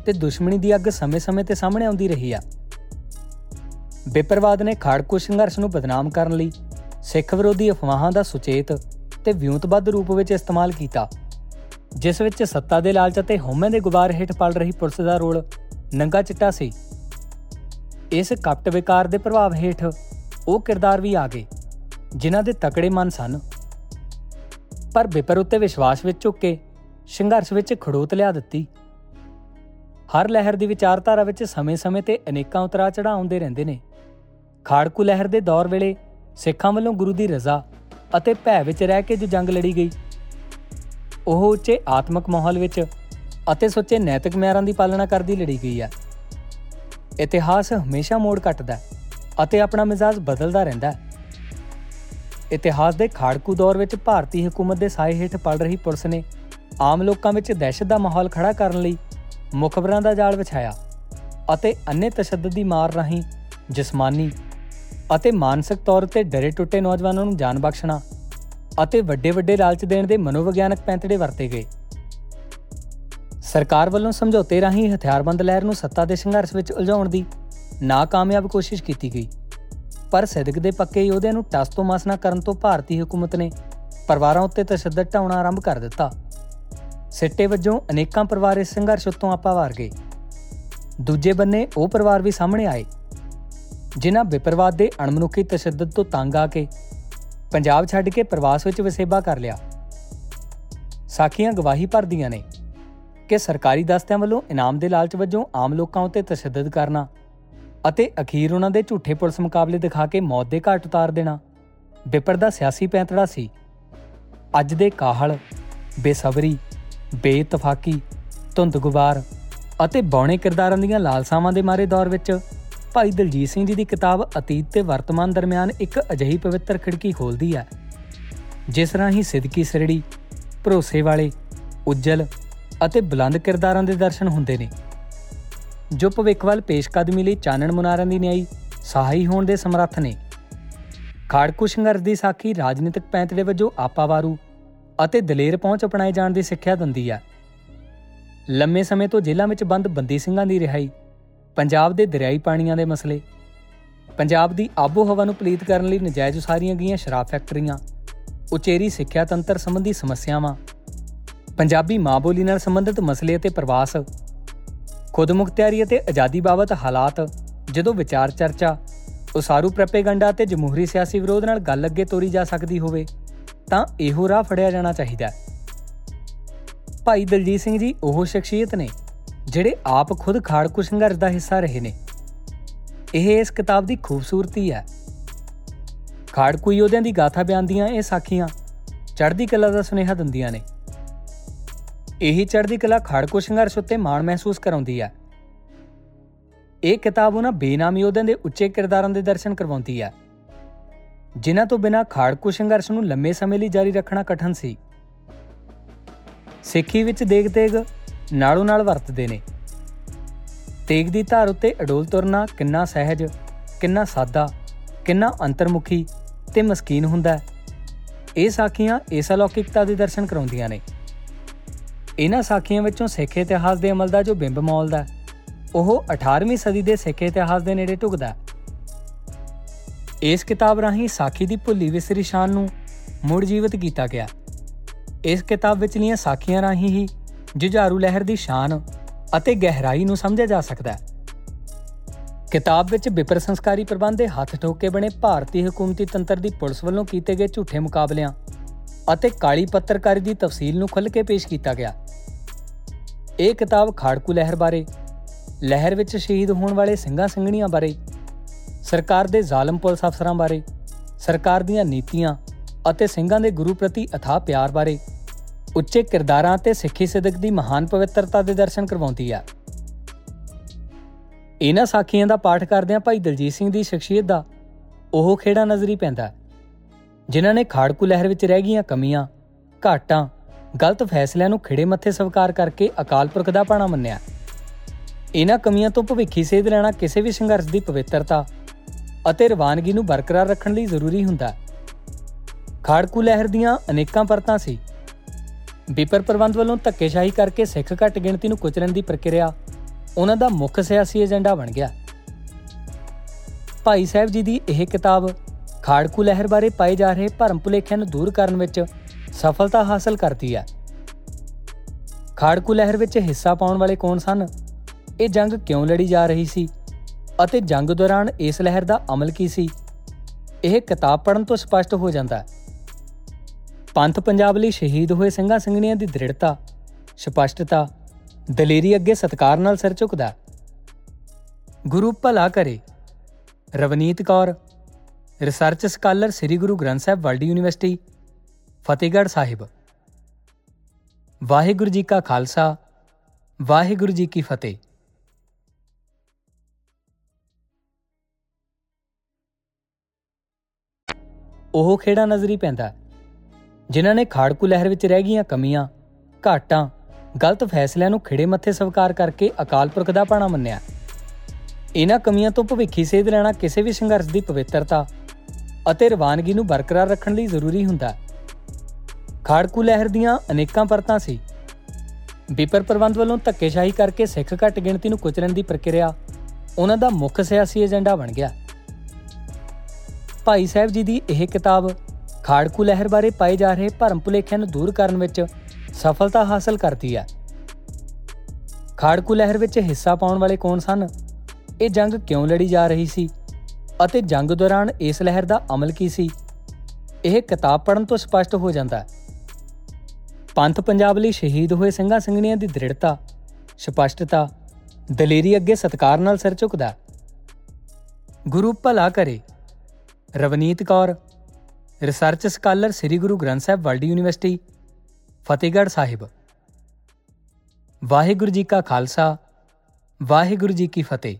ਤੇ ਦੁਸ਼ਮਣੀ ਦੀ ਅੱਗ ਸਮੇਂ-ਸਮੇਂ ਤੇ ਸਾਹਮਣੇ ਆਉਂਦੀ ਰਹੀ ਆ। ਬੇਪਰਵਾਦ ਨੇ ਖਾੜਕੂ ਸੰਘਰਸ਼ ਨੂੰ ਬਦਨਾਮ ਕਰਨ ਲਈ ਸਿੱਖ ਵਿਰੋਧੀ ਅਫਵਾਹਾਂ ਦਾ ਸੁਚੇਤ ਤੇ ਵਿਉਂਤਬੱਧ ਰੂਪ ਵਿੱਚ ਇਸਤੇਮਾਲ ਕੀਤਾ, ਜਿਸ ਵਿੱਚ ਸੱਤਾ ਦੇ ਲਾਲਚ ਅਤੇ ਹਉਮੈ ਦੇ ਗੁਬਾਰ ਹੇਠ ਪਲ ਰਹੀ ਪੁਲਿਸ ਦਾ ਰੋਲ ਨੰਗਾ ਚਿੱਟਾ ਸੀ। ਇਸ ਕਪਟ ਵਿਕਾਰ ਦੇ ਪ੍ਰਭਾਵ ਹੇਠ ਉਹ ਕਿਰਦਾਰ ਵੀ ਆ ਗਏ, ਜਿਨ੍ਹਾਂ ਦੇ ਤਕੜੇ ਮਨ ਸਨ। ਪਰ ਵਿਪਰ ਉੱਤੇ ਵਿਸ਼ਵਾਸ ਵਿੱਚ ਝੁੱਕ ਕੇ ਸੰਘਰਸ਼ ਵਿੱਚ ਖੜੋਤ ਲਿਆ ਦਿੱਤੀ। ਹਰ ਲਹਿਰ ਦੀ ਵਿਚਾਰਧਾਰਾ ਵਿੱਚ ਸਮੇਂ-ਸਮੇਂ ਤੇ ਅਨੇਕਾਂ ਉਤਰਾ ਚੜਾਅ ਆਉਂਦੇ ਰਹਿੰਦੇ ਨੇ। ਖਾੜਕੂ ਲਹਿਰ ਦੇ ਦੌਰ ਵੇਲੇ ਸਿੱਖਾਂ ਵੱਲੋਂ ਗੁਰੂ ਦੀ ਰਜ਼ਾ ਅਤੇ ਭੈ ਵਿੱਚ ਰਹਿ ਕੇ ਜੋ ਜੰਗ ਲੜੀ ਗਈ, ਉਹ ਉੱਚੇ ਆਤਮਿਕ ਮਾਹੌਲ ਵਿੱਚ ਅਤੇ ਸੱਚੇ ਨੈਤਿਕ ਮਿਆਰਾਂ ਦੀ ਪਾਲਣਾ ਕਰਦੀ ਲੜੀ ਗਈ ਹੈ। ਇਤਿਹਾਸ ਹਮੇਸ਼ਾ ਮੋੜ ਕੱਟਦਾ ਅਤੇ ਆਪਣਾ ਮਿਜ਼ਾਜ ਬਦਲਦਾ ਰਹਿੰਦਾ ਹੈ। ਇਤਿਹਾਸ ਦੇ ਖਾੜਕੂ ਦੌਰ ਵਿੱਚ ਭਾਰਤੀ ਹਕੂਮਤ ਦੇ ਸਾਏ ਹੇਠ ਪੜ ਰਹੀ ਪੁਲਿਸ ਨੇ ਆਮ ਲੋਕਾਂ ਵਿੱਚ ਦਹਿਸ਼ਤ ਦਾ ਮਾਹੌਲ ਖੜਾ ਕਰਨ ਲਈ ਮੁਖਬਰਾਂ ਦਾ ਜਾਲ ਵਿਛਾਇਆ ਅਤੇ ਅੰਨੇ ਤਸ਼ੱਦਦ ਦੀ ਮਾਰ ਰਾਹੀਂ ਜਿਸਮਾਨੀ ਅਤੇ ਮਾਨਸਿਕ ਤੌਰ ਤੇ ਡਰੇ ਟੁੱਟੇ ਨੌਜਵਾਨਾਂ ਨੂੰ ਜਾਨ ਬਖਸ਼ਣਾ ਅਤੇ ਵੱਡੇ ਵੱਡੇ ਲਾਲਚ ਦੇਣ ਦੇ ਮਨੋਵਿਗਿਆਨਕ ਪੈਂਤੜੇ ਵਰਤੇ ਗਏ। ਸਰਕਾਰ ਵੱਲੋਂ ਸਮਝੌਤੇ ਰਾਹੀਂ ਹਥਿਆਰਬੰਦ ਲਹਿਰ ਨੂੰ ਸੱਤਾ ਦੇ ਸੰਘਰਸ਼ ਵਿੱਚ ਉਲਝਾਉਣ ਦੀ ਨਾਕਾਮਯਾਬ ਕੋਸ਼ਿਸ਼ ਕੀਤੀ ਗਈ। ਪਰ ਸਿੱਧਕ ਦੇ ਪੱਕੇ ਯੋਧਿਆਂ ਨੂੰ ਟਸ ਤੋਂ ਮਸ ਨਾ ਕਰਨ ਤੋਂ ਭਾਰਤੀ ਹਕੂਮਤ ਨੇ ਪਰਿਵਾਰਾਂ ਉੱਤੇ ਤਸ਼ੱਦਦ ਢਾਉਣਾ ਆਰੰਭ ਕਰ ਦਿੱਤਾ। ਸਿੱਟੇ ਵਜੋਂ ਅਨੇਕਾਂ ਪਰਿਵਾਰ ਇਸ ਸੰਘਰਸ਼ ਉੱਤੋਂ ਆਪਾ ਵਾਰ ਗਏ। ਦੂਜੇ ਬੰਨੇ ਉਹ ਪਰਿਵਾਰ ਵੀ ਸਾਹਮਣੇ ਆਏ, ਜਿਨ੍ਹਾਂ ਵਿਪਰਵਾਦ ਦੇ ਅਣਮਨੁੱਖੀ ਤਸ਼ੱਦਦ ਤੋਂ ਤੰਗ ਆ ਕੇ ਪੰਜਾਬ ਛੱਡ ਕੇ ਪ੍ਰਵਾਸ ਵਿੱਚ ਵਸੇਬਾ ਕਰ ਲਿਆ। ਸਾਖੀਆਂ ਗਵਾਹੀ ਭਰਦੀਆਂ ਨੇ ਕਿ ਸਰਕਾਰੀ ਦਸਤਿਆਂ ਵੱਲੋਂ ਇਨਾਮ ਦੇ ਲਾਲਚ ਵਜੋਂ ਆਮ ਲੋਕਾਂ ਉੱਤੇ ਤਸ਼ੱਦਦ ਕਰਨਾ ਅਤੇ ਅਖੀਰ ਉਹਨਾਂ ਦੇ ਝੂਠੇ ਪੁਲਿਸ ਮੁਕਾਬਲੇ ਦਿਖਾ ਕੇ ਮੌਤ ਦੇ ਘਾਟ ਉਤਾਰ ਦੇਣਾ। ਵਿਪਰ ਦਾ ਸਿਆਸੀ ਪੈਂਤੜਾ ਸੀ। ਅੱਜ ਦੇ ਕਾਹਲ, ਬੇਸਬਰੀ, ਬੇਇਤਫਾਕੀ ਧੁੰਦ ਗੁਬਾਰ ਅਤੇ ਬੌਣੇ ਕਿਰਦਾਰਾਂ ਦੀਆਂ ਲਾਲਸਾਵਾਂ ਦੇ ਮਾਰੇ ਦੌਰ ਵਿੱਚ ਭਾਈ ਦਲਜੀਤ ਸਿੰਘ ਜੀ ਦੀ ਕਿਤਾਬ ਅਤੀਤ ਤੇ ਵਰਤਮਾਨ ਦਰਮਿਆਨ ਇੱਕ ਅਜਿਹੀ ਪਵਿੱਤਰ ਖਿੜਕੀ ਖੋਲਦੀ ਹੈ, ਜਿਸ ਰਾਹੀਂ ਸਿੱਧਕੀ ਸਰੜੀ, ਭਰੋਸੇ ਵਾਲੇ, ਉੱਜਲ ਅਤੇ ਬੁਲੰਦ ਕਿਰਦਾਰਾਂ ਦੇ ਦਰਸ਼ਨ ਹੁੰਦੇ ਨੇ। ਜੋ ਭਵਿੱਖ ਵੱਲ ਪੇਸ਼ਕਦਮੀ ਲਈ ਚਾਨਣ ਮੁਨਾਰਾਂ ਦੀ ਨਿਆਈ, ਸਹਾਈ ਹੋਣ ਦੇ ਸਮਰੱਥ ਨੇ। ਖਾੜਕੂ ਸੰਘਰਸ਼ ਦੀ ਸਾਖੀ ਰਾਜਨੀਤਿਕ ਪੈਂਤੜੇ ਵਜੋਂ ਆਪਾਵਾਰੂ ਅਤੇ ਦਲੇਰ ਪਹੁੰਚ ਅਪਣਾਏ ਜਾਣ ਦੀ ਸਿੱਖਿਆ ਦਿੰਦੀ ਹੈ ਲੰਮੇ ਸਮੇਂ ਤੋਂ ਜੇਲ੍ਹਾਂ ਵਿੱਚ ਬੰਦ ਬੰਦੀ ਸਿੰਘਾਂ ਦੀ ਰਿਹਾਈ, ਪੰਜਾਬ ਦੇ ਦਰਿਆਈ ਪਾਣੀਆਂ ਦੇ ਮਸਲੇ, ਪੰਜਾਬ ਦੀ ਆਬੋ ਹਵਾ ਨੂੰ ਪਲੀਤ ਕਰਨ ਲਈ ਨਜਾਇਜ਼ ਉਸਾਰੀਆਂ ਗਈਆਂ ਸ਼ਰਾਬ ਫੈਕਟਰੀਆਂ, ਉਚੇਰੀ ਸਿੱਖਿਆ ਤੰਤਰ ਸੰਬੰਧੀ ਸਮੱਸਿਆਵਾਂ, ਪੰਜਾਬੀ ਮਾਂ ਬੋਲੀ ਨਾਲ ਸੰਬੰਧਿਤ ਮਸਲੇ ਅਤੇ ਪ੍ਰਵਾਸ ਖੁਦਮੁਖਤਿਆਰੀ ਅਤੇ ਆਜ਼ਾਦੀ ਬਾਬਤ ਹਾਲਾਤ, ਜਦੋਂ ਵਿਚਾਰ ਚਰਚਾ, ਉਸਾਰੂ ਪ੍ਰੋਪੇਗੈਂਡਾ ਤੇ ਜਮਹੂਰੀ ਸਿਆਸੀ ਵਿਰੋਧ ਨਾਲ ਗੱਲ ਅੱਗੇ ਤੋਰੀ ਜਾ ਸਕਦੀ ਹੋਵੇ, ਤਾਂ ਇਹੋ ਰਾਹ ਫੜਿਆ ਜਾਣਾ ਚਾਹੀਦਾ ਹੈ। ਭਾਈ ਦਲਜੀਤ ਸਿੰਘ ਜੀ, ਉਹ ਸ਼ਖਸੀਅਤ ਨੇ, ਜਿਹੜੇ ਆਪ ਖੁਦ ਖਾੜਕੂ ਸੰਘਰਸ਼ ਦਾ ਹਿੱਸਾ ਰਹੇ ਨੇ। ਇਹ ਇਸ ਕਿਤਾਬ ਦੀ ਖੂਬਸੂਰਤੀ ਹੈ। ਖਾੜਕੂ ਯੋਧਿਆਂ ਦੀ ਗਾਥਾ ਬਿਆਨ ਦੀਆਂ ਇਹ ਸਾਖੀਆਂ ਚੜ੍ਹਦੀ ਕਲਾ ਦਾ ਸੁਨੇਹਾ ਦਿੰਦੀਆਂ ਨੇ। ਇਹੀ ਚੜ੍ਹਦੀ ਕਲਾ ਖਾੜਕੂ ਸੰਘਰਸ਼ ਉੱਤੇ ਮਾਣ ਮਹਿਸੂਸ ਕਰਾਉਂਦੀ ਹੈ। ਇਹ ਕਿਤਾਬ ਉਹਨਾਂ ਬੇਨਾਮੀ ਯੋਧਿਆਂ ਦੇ ਉੱਚੇ ਕਿਰਦਾਰਾਂ ਦੇ ਦਰਸ਼ਨ ਕਰਵਾਉਂਦੀ ਹੈ। ਜਿਨ੍ਹਾਂ ਤੋਂ ਬਿਨਾਂ ਖਾੜਕੂ ਸੰਘਰਸ਼ ਨੂੰ ਲੰਮੇ ਸਮੇਂ ਲਈ ਜਾਰੀ ਰੱਖਣਾ ਕਠਨ ਸੀ। ਸਿੱਖੀ ਵਿੱਚ ਦੇਗ ਤੇਗ ਨਾਲੋਂ ਨਾਲ ਵਰਤਦੇ ਨੇ। ਤੇਗ ਦੀ ਧਾਰ ਉੱਤੇ ਅਡੋਲ ਤੁਰਨਾ ਕਿੰਨਾ ਸਹਿਜ, ਕਿੰਨਾ ਸਾਦਾ, ਕਿੰਨਾ ਅੰਤਰਮੁਖੀ ਤੇ ਮਸਕੀਨ ਹੁੰਦਾ ਇਹ ਸਾਖੀਆਂ ਇਸ ਅਲੌਕਿਕਤਾ ਦੇ ਦਰਸ਼ਨ ਕਰਾਉਂਦੀਆਂ ਨੇ। ਇਹਨਾਂ ਸਾਖੀਆਂ ਵਿੱਚੋਂ ਸਿੱਖ ਇਤਿਹਾਸ ਦੇ ਅਮਲ ਦਾ ਜੋ ਬਿੰਬ ਮੌਲਦਾ ਉਹ 18ਵੀਂ ਸਦੀ ਦੇ ਸਿੱਖ ਇਤਿਹਾਸ ਦੇ ਨੇੜੇ ਢੁਕਦਾ ਇਸ ਕਿਤਾਬ ਰਾਹੀਂ ਸਾਖੀ ਦੀ ਭੁੱਲੀ ਵਿਸਰੀ ਸ਼ਾਨ ਨੂੰ ਮੁੜ ਜੀਵਤ ਕੀਤਾ ਗਿਆ। ਇਸ ਕਿਤਾਬ ਵਿਚਲੀਆਂ ਸਾਖੀਆਂ ਰਾਹੀਂ ਹੀ ਜੁਝਾਰੂ ਲਹਿਰ ਦੀ ਸ਼ਾਨ ਅਤੇ ਗਹਿਰਾਈ ਨੂੰ ਸਮਝਿਆ ਜਾ ਸਕਦਾ ਹੈ। ਕਿਤਾਬ ਵਿੱਚ ਵਿਪਰ ਸੰਸਕਾਰੀ ਪ੍ਰਬੰਧ ਦੇ ਹੱਥ ਠੋਕੇ ਬਣੇ ਭਾਰਤੀ ਹਕੂਮਤੀ ਤੰਤਰ ਦੀ ਪੁਲਿਸ ਵੱਲੋਂ ਕੀਤੇ ਗਏ ਝੂਠੇ ਮੁਕਾਬਲਿਆਂ ਅਤੇ ਕਾਲੀ ਪੱਤਰਕਾਰੀ ਦੀ ਤਫਸੀਲ ਨੂੰ ਖੁੱਲ੍ਹ ਕੇ ਪੇਸ਼ ਕੀਤਾ ਗਿਆ। ਇਹ ਕਿਤਾਬ ਖਾੜਕੂ ਲਹਿਰ ਬਾਰੇ, ਲਹਿਰ ਵਿੱਚ ਸ਼ਹੀਦ ਹੋਣ ਵਾਲੇ ਸਿੰਘਾਂ ਸਿੰਘਣੀਆਂ ਬਾਰੇ, ਸਰਕਾਰ ਦੇ ਜ਼ਾਲਮ ਪੁਲਿਸ ਅਫਸਰਾਂ ਬਾਰੇ, ਸਰਕਾਰ ਦੀਆਂ ਨੀਤੀਆਂ ਅਤੇ ਸਿੰਘਾਂ ਦੇ ਗੁਰੂ ਪ੍ਰਤੀ ਅਥਾਹ ਪਿਆਰ ਬਾਰੇ, ਉੱਚੇ ਕਿਰਦਾਰਾਂ ਤੇ ਸਿੱਖੀ ਸਿਦਕ ਦੀ ਮਹਾਨ ਪਵਿੱਤਰਤਾ ਦੇ ਦਰਸ਼ਨ ਕਰਵਾਉਂਦੀ ਹੈ। ਇਹਨਾਂ ਸਾਖੀਆਂ ਦਾ ਪਾਠ ਕਰਦਿਆਂ ਭਾਈ ਦਲਜੀਤ ਸਿੰਘ ਦੀ ਸ਼ਖਸੀਅਤ ਦਾ ਉਹ ਖੇੜਾ ਨਜ਼ਰੀ ਪੈਂਦਾ ਜਿਨ੍ਹਾਂ ਨੇ ਖਾੜਕੂ ਲਹਿਰ ਵਿੱਚ ਰਹਿ ਗਈਆਂ ਕਮੀਆਂ, ਘਾਟਾਂ ਗਲਤ ਫੈਸਲਿਆਂ ਨੂੰ ਖਿੜੇ ਮੱਥੇ ਸਵੀਕਾਰ ਕਰਕੇ ਅਕਾਲ ਪੁਰਖ ਦਾ ਪਾਣਾ ਮੰਨਿਆ। ਇਹਨਾਂ ਕਮੀਆਂ ਤੋਂ ਭਵਿੱਖੀ ਸੇਧ ਲੈਣਾ ਕਿਸੇ ਵੀ ਸੰਘਰਸ਼ ਦੀ ਪਵਿੱਤਰਤਾ ਅਤੇ ਰਵਾਨਗੀ ਨੂੰ ਬਰਕਰਾਰ ਰੱਖਣ ਲਈ ਜ਼ਰੂਰੀ ਹੁੰਦਾ ਖਾੜਕੂ ਲਹਿਰ ਦੀਆਂ ਅਨੇਕਾਂ ਪਰਤਾਂ ਸੀ। ਵਿਪਰ ਪ੍ਰਬੰਧ ਵੱਲੋਂ ਧੱਕੇਸ਼ਾਹੀ ਕਰਕੇ ਸਿੱਖ ਘੱਟ ਗਿਣਤੀ ਨੂੰ ਕੁਚਲਣ ਦੀ ਪ੍ਰਕਿਰਿਆ ਉਹਨਾਂ ਦਾ ਮੁੱਖ ਸਿਆਸੀ ਏਜੰਡਾ ਬਣ ਗਿਆ। ਭਾਈ ਸਾਹਿਬ ਜੀ ਦੀ ਇਹ ਕਿਤਾਬ ਖਾੜਕੂ ਲਹਿਰ ਬਾਰੇ ਪਾਏ ਜਾ ਰਹੇ ਭਰਮ ਭੁਲੇਖਿਆਂ ਨੂੰ ਦੂਰ ਕਰਨ ਵਿੱਚ ਸਫਲਤਾ ਹਾਸਲ ਕਰਦੀ ਹੈ। ਖਾੜਕੂ ਲਹਿਰ ਵਿੱਚ ਹਿੱਸਾ ਪਾਉਣ ਵਾਲੇ ਕੌਣ ਸਨ? ਇਹ ਜੰਗ ਕਿਉਂ ਲੜੀ ਜਾ ਰਹੀ ਸੀ? ਅਤੇ ਜੰਗ ਦੌਰਾਨ ਇਸ ਲਹਿਰ ਦਾ ਅਮਲ ਕੀ ਸੀ? ਇਹ ਕਿਤਾਬ ਪੜ੍ਹਨ ਤੋਂ ਸਪਸ਼ਟ ਹੋ ਜਾਂਦਾ ਹੈ। ਪੰਥ ਪੰਜਾਬ ਲਈ ਸ਼ਹੀਦ ਹੋਏ ਸਿੰਘਾਂ ਸਿੰਘਣੀਆਂ ਦੀ ਦ੍ਰਿੜਤਾ, ਸਪਸ਼ਟਤਾ, ਦਲੇਰੀ ਅੱਗੇ ਸਤਕਾਰ ਨਾਲ ਸਿਰ ਝੁਕਦਾ ਗੁਰੂ ਭਲਾ ਕਰੇ, Ravneet Kaur research scholar Shri Guru Granth Sahib world university Fatehgarh Sahib. Waheguru ji ਕਾ ਖਾਲਸਾ, ਵਾਹਿਗੁਰੂ ਜੀ ਕੀ ਫਤਿਹ। ਉਹ ਖੇੜਾ ਨਜ਼ਰੀ ਪੈਂਦਾ ਜਿਨ੍ਹਾਂ ਨੇ ਖਾੜਕੂ ਲਹਿਰ ਵਿੱਚ ਰਹਿ ਗਈਆਂ ਕਮੀਆਂ, ਘਾਟਾਂ, ਗਲਤ ਫੈਸਲਿਆਂ ਨੂੰ ਖਿੜੇ ਮੱਥੇ ਸਵੀਕਾਰ ਕਰਕੇ ਅਕਾਲ ਪੁਰਖ ਦਾ ਪਾਣਾ ਮੰਨਿਆ ਇਹਨਾਂ ਕਮੀਆਂ ਤੋਂ ਭਵਿੱਖੀ ਸੇਧ ਲੈਣਾ ਕਿਸੇ ਵੀ ਸੰਘਰਸ਼ ਦੀ ਪਵਿੱਤਰਤਾ ਅਤੇ ਰਵਾਨਗੀ ਨੂੰ ਬਰਕਰਾਰ ਰੱਖਣ ਲਈ ਜ਼ਰੂਰੀ ਹੁੰਦਾ ਖਾੜਕੂ ਲਹਿਰ ਦੀਆਂ ਅਨੇਕਾਂ ਪਰਤਾਂ ਸੀ। ਵਿਪਰ ਪ੍ਰਬੰਧ ਵੱਲੋਂ ਧੱਕੇਸ਼ਾਹੀ ਕਰਕੇ ਸਿੱਖ ਘੱਟ ਗਿਣਤੀ ਨੂੰ ਕੁਚਲਣ ਦੀ ਪ੍ਰਕਿਰਿਆ, ਉਹਨਾਂ ਦਾ ਮੁੱਖ ਸਿਆਸੀ ਏਜੰਡਾ ਬਣ ਗਿਆ। ਭਾਈ ਸਾਹਿਬ ਜੀ ਦੀ ਇਹ ਕਿਤਾਬ ਖਾੜਕੂ ਲਹਿਰ ਬਾਰੇ ਪਾਏ ਜਾ ਰਹੇ ਭਰਮ ਭੁਲੇਖਿਆਂ ਨੂੰ ਦੂਰ ਕਰਨ ਵਿੱਚ ਸਫਲਤਾ ਹਾਸਲ ਕਰਦੀ ਹੈ। ਖਾੜਕੂ ਲਹਿਰ ਵਿੱਚ ਹਿੱਸਾ ਪਾਉਣ ਵਾਲੇ ਕੌਣ ਸਨ? ਇਹ ਜੰਗ ਕਿਉਂ ਲੜੀ ਜਾ ਰਹੀ ਸੀ? ਅਤੇ ਜੰਗ ਦੌਰਾਨ ਇਸ ਲਹਿਰ ਦਾ ਅਮਲ ਕੀ ਸੀ? ਇਹ ਕਿਤਾਬ ਪੜ੍ਹਨ ਤੋਂ ਸਪਸ਼ਟ ਹੋ ਜਾਂਦਾ ਹੈ। ਪੰਥ ਪੰਜਾਬ ਲਈ ਸ਼ਹੀਦ ਹੋਏ ਸਿੰਘਾਂ ਸਿੰਘਣੀਆਂ ਦੀ ਦ੍ਰਿੜਤਾ, ਸਪਸ਼ਟਤਾ, ਦਲੇਰੀ ਅੱਗੇ ਸਤਕਾਰ ਨਾਲ ਸਿਰ ਝੁਕਦਾ ਗੁਰੂ ਭਲਾ ਕਰੇ, Ravneet Kaur research scholar Shri Guru Granth Sahib world university, Fatehgarh Sahib. Waheguru ji ਕਾ ਖਾਲਸਾ, ਵਾਹਿਗੁਰੂ ਜੀ ਕੀ ਫਤਿਹ।